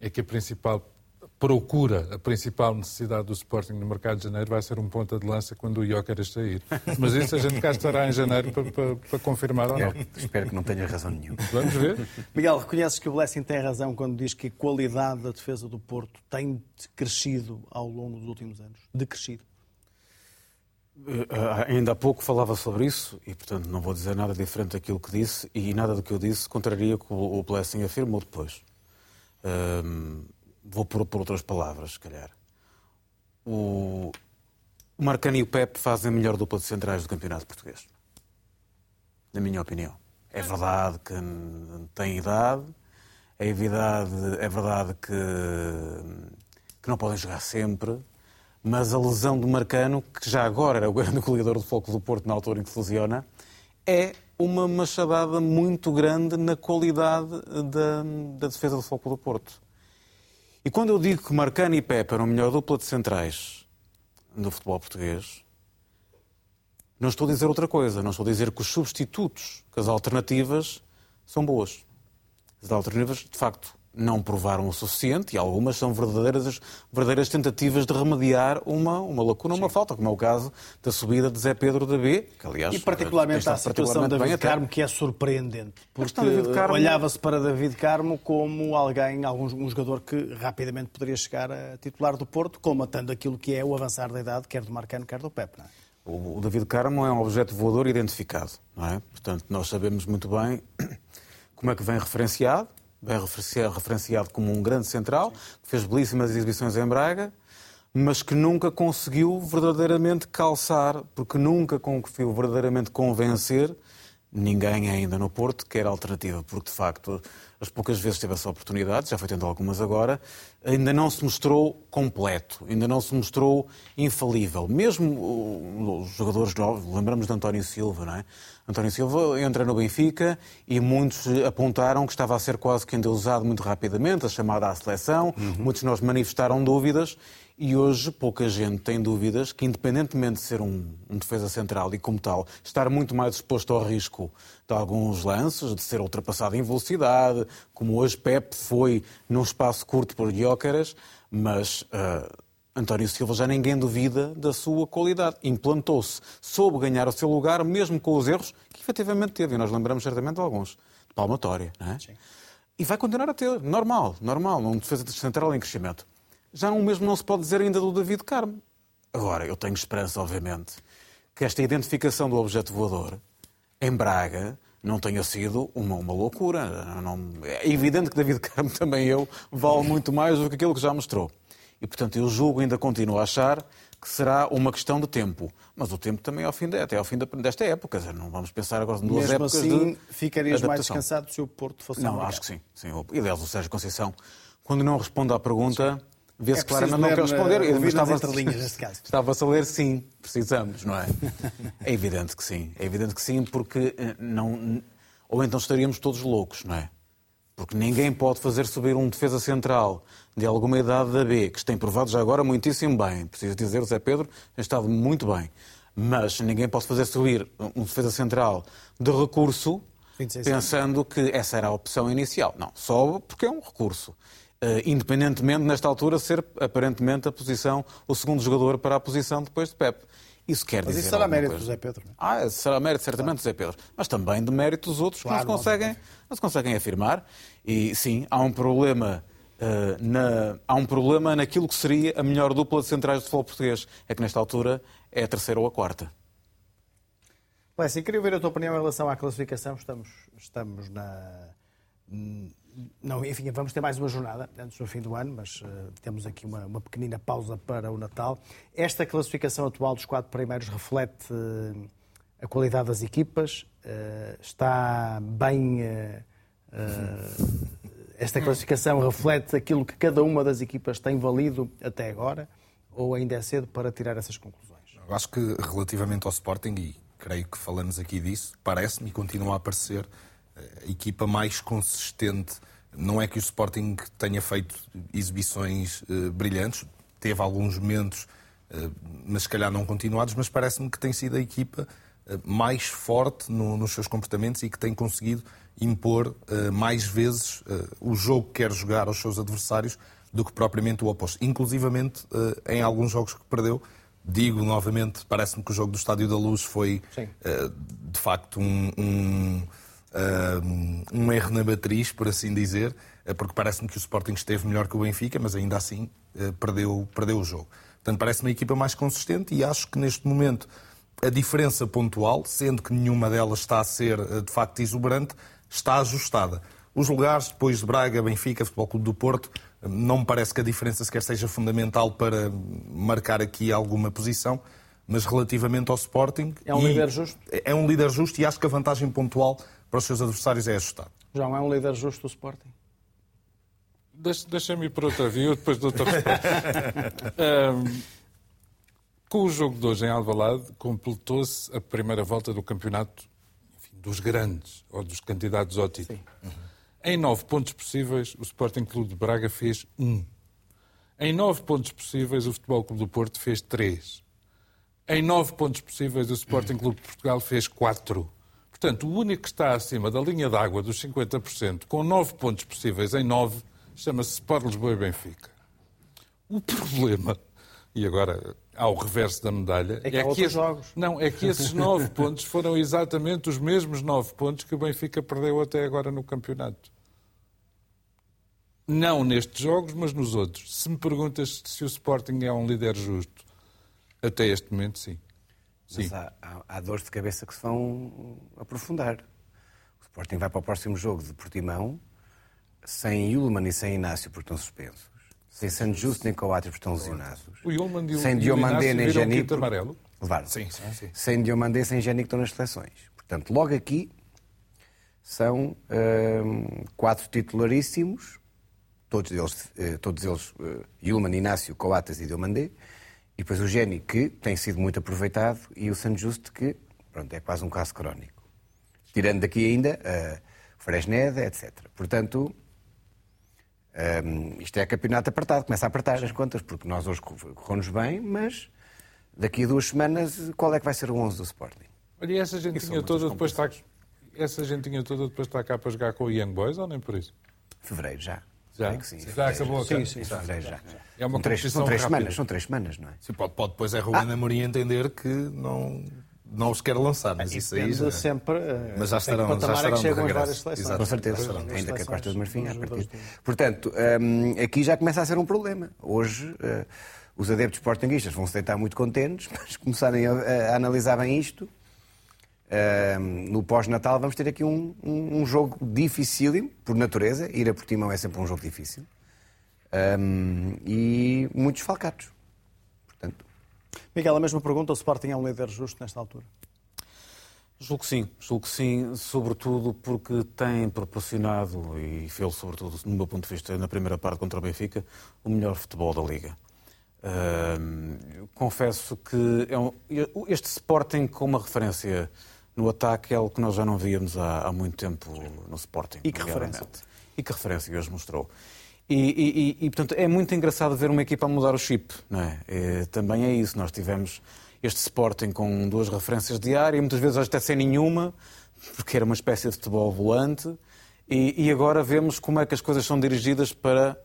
É que a principal procura, a principal necessidade do Sporting no mercado de janeiro vai ser um ponta de lança quando o Joker sair. Mas isso a gente cá estará em janeiro para, para, para confirmar ou não. espero que não tenha razão nenhuma. Vamos ver. Miguel, reconheces que o Blessing tem razão quando diz que a qualidade da defesa do Porto tem crescido ao longo dos últimos anos? Decrescido? Uh, ainda há pouco falava sobre isso e, portanto, não vou dizer nada diferente daquilo que disse e nada do que eu disse contraria o que o Blessing afirmou depois. Uh, vou pôr por outras palavras, se calhar. O, o Marcani e o Pep fazem a melhor dupla de centrais do campeonato português. Na minha opinião. É verdade que têm idade, é verdade, é verdade que, que não podem jogar sempre, mas a lesão do Marcano, que já agora era o grande goleador do Foco do Porto na altura em que fusiona, é uma machadada muito grande na qualidade da, da defesa do Foco do Porto. E quando eu digo que Marcano e Pepe eram a melhor dupla de centrais no futebol português, não estou a dizer outra coisa. Não estou a dizer que os substitutos, que as alternativas, são boas. As alternativas, de facto, não provaram o suficiente e algumas são verdadeiras, verdadeiras tentativas de remediar uma, uma lacuna, uma falta, como é o caso da subida de Zé Pedro da B, que aliás... E particularmente a situação de David Carmo, que é surpreendente, porque olhava-se para David Carmo como alguém, algum um jogador que rapidamente poderia chegar a titular do Porto, comatando aquilo que é o avançar da idade, quer do Marcano, quer do Pepe, é? O David Carmo é um objeto voador identificado, não é? Portanto, nós sabemos muito bem como é que vem referenciado, bem referenciado como um grande central, que fez belíssimas exibições em Braga, mas que nunca conseguiu verdadeiramente calçar, porque nunca conseguiu verdadeiramente convencer ninguém ainda no Porto que era alternativa, porque de facto as poucas vezes teve essa oportunidade, já foi tendo algumas agora, ainda não se mostrou completo, ainda não se mostrou infalível. Mesmo os jogadores novos, lembramos de António Silva, não é? António Silva entra no Benfica e muitos apontaram que estava a ser quase que ainda usado muito rapidamente, a chamada à seleção. Uhum. Muitos de nós manifestaram dúvidas e hoje pouca gente tem dúvidas que, independentemente de ser um, um, defesa central e, como tal, estar muito mais exposto ao risco de alguns lances, de ser ultrapassado em velocidade, como hoje Pep foi num espaço curto por Gyökeres, mas uh, António Silva já ninguém duvida da sua qualidade. Implantou-se, soube ganhar o seu lugar, mesmo com os erros que efetivamente teve, e nós lembramos certamente de alguns, de palmatória. Não é? Sim. E vai continuar a ter, normal, normal, num defesa de central em crescimento. Já o mesmo não se pode dizer ainda do David Carmo. Agora, eu tenho esperança, obviamente, que esta identificação do objeto voador em Braga não tenha sido uma, uma loucura. Não, é evidente que David Carmo, também eu, vale muito mais do que aquilo que já mostrou. E, portanto, eu julgo, ainda continuo a achar que será uma questão de tempo. Mas o tempo também é ao fim de, até ao fim desta época. Não vamos pensar agora em duas Mesmo épocas assim, de ficarias mais descansado se o Porto fosse Não, acho que sim. sim. E, aliás, o Sérgio Conceição, quando não responde à pergunta, vê-se é claramente não quer responder. Mas estava, estava-se a ler sim, precisamos, não é? É evidente que sim. É evidente que sim, porque eh, não... Ou então estaríamos todos loucos, não é? Porque ninguém pode fazer subir um defesa central de alguma idade da B, que tem provado já agora muitíssimo bem. Preciso dizer, o Zé Pedro tem estado muito bem. Mas ninguém pode fazer subir um defesa central de recurso pensando que essa era a opção inicial. Não, sobe porque é um recurso. Uh, independentemente, nesta altura, ser aparentemente a posição, o segundo jogador para a posição depois de Pep. Isso quer Mas dizer. isso será mérito coisa. do Zé Pedro. Não é? Ah, será mérito certamente claro. do Zé Pedro. Mas também de mérito dos outros claro, que não se, conseguem, não se conseguem afirmar. E sim, há um problema Uh, na... há um problema naquilo que seria a melhor dupla de centrais de futebol português. É que nesta altura é a terceira ou a quarta. Lessa, queria ver a tua opinião em relação à classificação. Estamos, estamos na. Não, enfim, vamos ter mais uma jornada antes do fim do ano, mas uh, temos aqui uma, uma, pequenina pausa para o Natal. Esta classificação atual dos quatro primeiros reflete uh, a qualidade das equipas, está bem esta classificação reflete aquilo que cada uma das equipas tem valido até agora ou ainda é cedo para tirar essas conclusões? Eu acho que relativamente ao Sporting, e creio que falamos aqui disso, parece-me e continua a aparecer equipa mais consistente. Não é que o Sporting tenha feito exibições uh, brilhantes, teve alguns momentos, uh, mas se calhar não continuados, mas parece-me que tem sido a equipa mais forte no, nos seus comportamentos e que tem conseguido impor uh, mais vezes uh, o jogo que quer jogar aos seus adversários do que propriamente o oposto. Inclusivamente uh, em alguns jogos que perdeu. Digo novamente, parece-me que o jogo do Estádio da Luz foi de facto um, um, um, erro na matriz, por assim dizer, porque parece-me que o Sporting esteve melhor que o Benfica, mas ainda assim perdeu, perdeu o jogo. Portanto, parece-me a equipa mais consistente e acho que neste momento a diferença pontual, sendo que nenhuma delas está a ser de facto exuberante, está ajustada. Os lugares, depois de Braga, Benfica, Futebol Clube do Porto, não me parece que a diferença sequer seja fundamental para marcar aqui alguma posição, mas relativamente ao Sporting... É um líder justo? É um líder justo e acho que a vantagem pontual para os seus adversários é ajustada. João, é um líder justo o Sporting? Deixa-me ir por outra via, depois de outra resposta. um, com o jogo de hoje em Alvalade, completou-se a primeira volta do campeonato dos grandes ou dos candidatos ao título. Uhum. Em nove pontos possíveis, o Sporting Clube de Braga fez um. Em nove pontos possíveis, o Futebol Clube do Porto fez três. Em nove pontos possíveis, o Sporting Clube de Portugal fez quatro. Portanto, o único que está acima da linha d'água dos 50%, com nove pontos possíveis em nove, chama-se Sport Lisboa e Benfica. O problema, e agora ao reverso da medalha, é que, é que esse... jogos. não é que esses nove pontos foram exatamente os mesmos nove pontos que o Benfica perdeu até agora no campeonato. Não nestes jogos, mas nos outros. Se me perguntas se o Sporting é um líder justo, até este momento, sim. Sim. Mas há, há, há dores de cabeça que se vão aprofundar. O Sporting vai para o próximo jogo de Portimão sem Yulman e sem Inácio, porque estão suspensos. Sem Santos Justo nem Coates, porque estão lesionados. O Yulman e o, sem Diomandé nem Janico. amarelo? Levaram. Sim, sim, sim. Sem Diomandé, sem Janico estão nas seleções. Portanto, logo aqui são hum, quatro titularíssimos, todos eles, eh, todos eles Yulman, Inácio, Coates e Diomandé, e depois o Geni, que tem sido muito aproveitado, e o Santos Justo, que pronto, é quase um caso crónico. Tirando daqui ainda uh, Fresneda, etc. Portanto, um, isto é campeonato apertado, começa a apertar as contas, porque nós hoje corremos bem, mas daqui a duas semanas, qual é que vai ser o 11 do Sporting? Olha, e essa gentinha toda depois está, essa gentinha toda depois está cá para jogar com o Young Boys ou nem por isso? Fevereiro já. Já? sim. Já acabou a Sim, já. É uma são três, competição são três rápida. semanas, são três semanas, não é? Sim, pode, pode depois é Ruben Amorim entender que não, não os quer lançar, mas isso aí já... sempre. eh, Mas já estarão, já é estarão de as regresso. várias seleções. Exato. Com certeza, ainda que a Costa de Marfim à jogadores partida. Portanto, hum, aqui já começa a ser um problema. Hoje, eh, os adeptos sportinguistas vão se deitar muito contentes, mas começarem a, a analisar bem isto, hum, no pós-Natal vamos ter aqui um, um, um jogo dificílimo, por natureza. Ir a Portimão é sempre um jogo difícil. Hum, e muitos falcados. Portanto, Miguel, a mesma pergunta: o Sporting é um líder justo nesta altura? Julgo que sim, julgo que sim, sobretudo porque tem proporcionado, e fez sobretudo, no meu ponto de vista, na primeira parte contra o Benfica, o melhor futebol da Liga. Ahm, confesso que é um- este Sporting com uma referência no ataque é algo que nós já não víamos há, há muito tempo no Sporting. E que referência? E que referência hoje mostrou. E, e- e- e, portanto, é muito engraçado ver uma equipa a mudar o chip, não é? É, também é isso. Nós tivemos este Sporting com duas referências de área, muitas vezes até sem nenhuma, porque era uma espécie de futebol volante, e, e agora vemos como é que as coisas são dirigidas para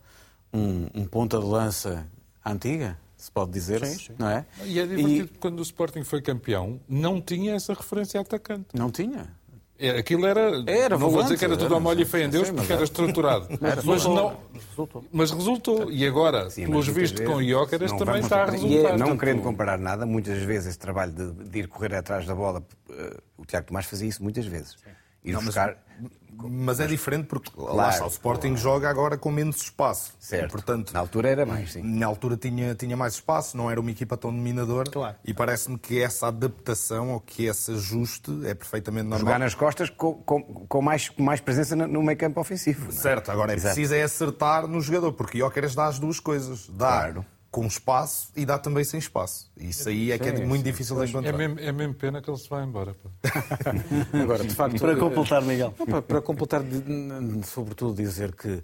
um, um ponta de lança antiga, se pode dizer, Sim, sim. não é? E é divertido que quando o Sporting foi campeão, não tinha essa referência a atacante. Não tinha. É, aquilo era. Era não vou volante, dizer que era tudo era, ao molho e fé em Deus, sim, porque era era. estruturado. Mas mas, resultou. não, mas resultou. E agora, Sim, pelos vistos, com Iócaras também vamos- está a e resultar. Não querendo comparar nada, muitas vezes esse trabalho de, de ir correr atrás da bola, eh, o Tiago Tomás fazia isso muitas vezes. Ir Não, buscar. Mas é diferente porque lá Claro, está, o Sporting joga agora com menos espaço. Certo. E, portanto, Na altura era mais, sim. Na altura tinha, tinha mais espaço, não era uma equipa tão dominadora. E parece-me que essa adaptação ou que esse ajuste é perfeitamente normal. Jogar nas costas com, com, com mais, com mais presença no, meio campo ofensivo. não é? Certo, agora é Exato. preciso é acertar no jogador, porque Jóqueres dá as duas coisas. Dá com espaço e dá também sem espaço. Isso aí é que é Sim, muito sim. difícil de É encontrar. mesmo, é mesmo pena que ele se vá embora. Agora, de facto, Para completar, Miguel. Não, para, para completar, sobretudo dizer que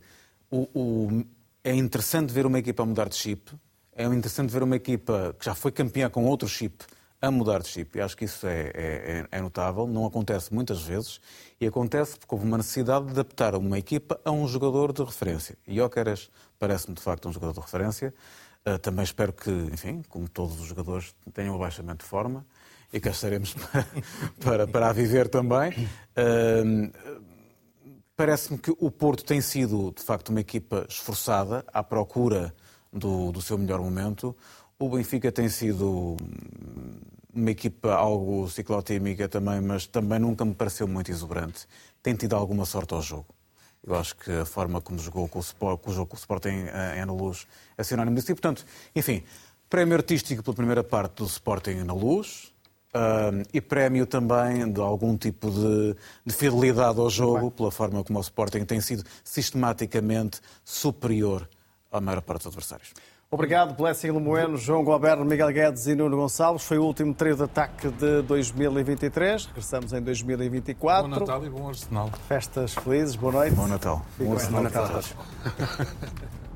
o- o- é interessante ver uma equipa a mudar de chip, é interessante ver uma equipa que já foi campeã com outro chip a mudar de chip. E acho que isso é, é- é notável, não acontece muitas vezes, e acontece porque houve uma necessidade de adaptar uma equipa a um jogador de referência. E Jóqueras parece-me de facto um jogador de referência. Uh, também espero que, enfim, como todos os jogadores, tenham um abaixamento de forma e cá estaremos para, para, para a viver também. Uh, Parece-me que o Porto tem sido, de facto, uma equipa esforçada à procura do, do seu melhor momento. O Benfica tem sido hum, uma equipa algo ciclotímica também, mas também nunca me pareceu muito exuberante. Tem tido alguma sorte ao jogo. Eu acho que a forma como jogou com o, Sport, com o jogo com o Sporting eh, em Ana Luz é sinónimo disso. E, portanto, enfim, prémio artístico pela primeira parte do Sporting na Luz, ah, e prémio também de algum tipo de, de fidelidade ao jogo, pela forma como o Sporting tem sido sistematicamente superior à maior parte dos adversários. Obrigado, Blessing Lemoeno, João Gualberto, Miguel Guedes e Nuno Gonçalves. Foi o último trio de ataque de 2023. Regressamos em 2024. Bom Natal e bom Arsenal. Festas felizes, boa noite. Bom Natal. Bom. Natal a todos.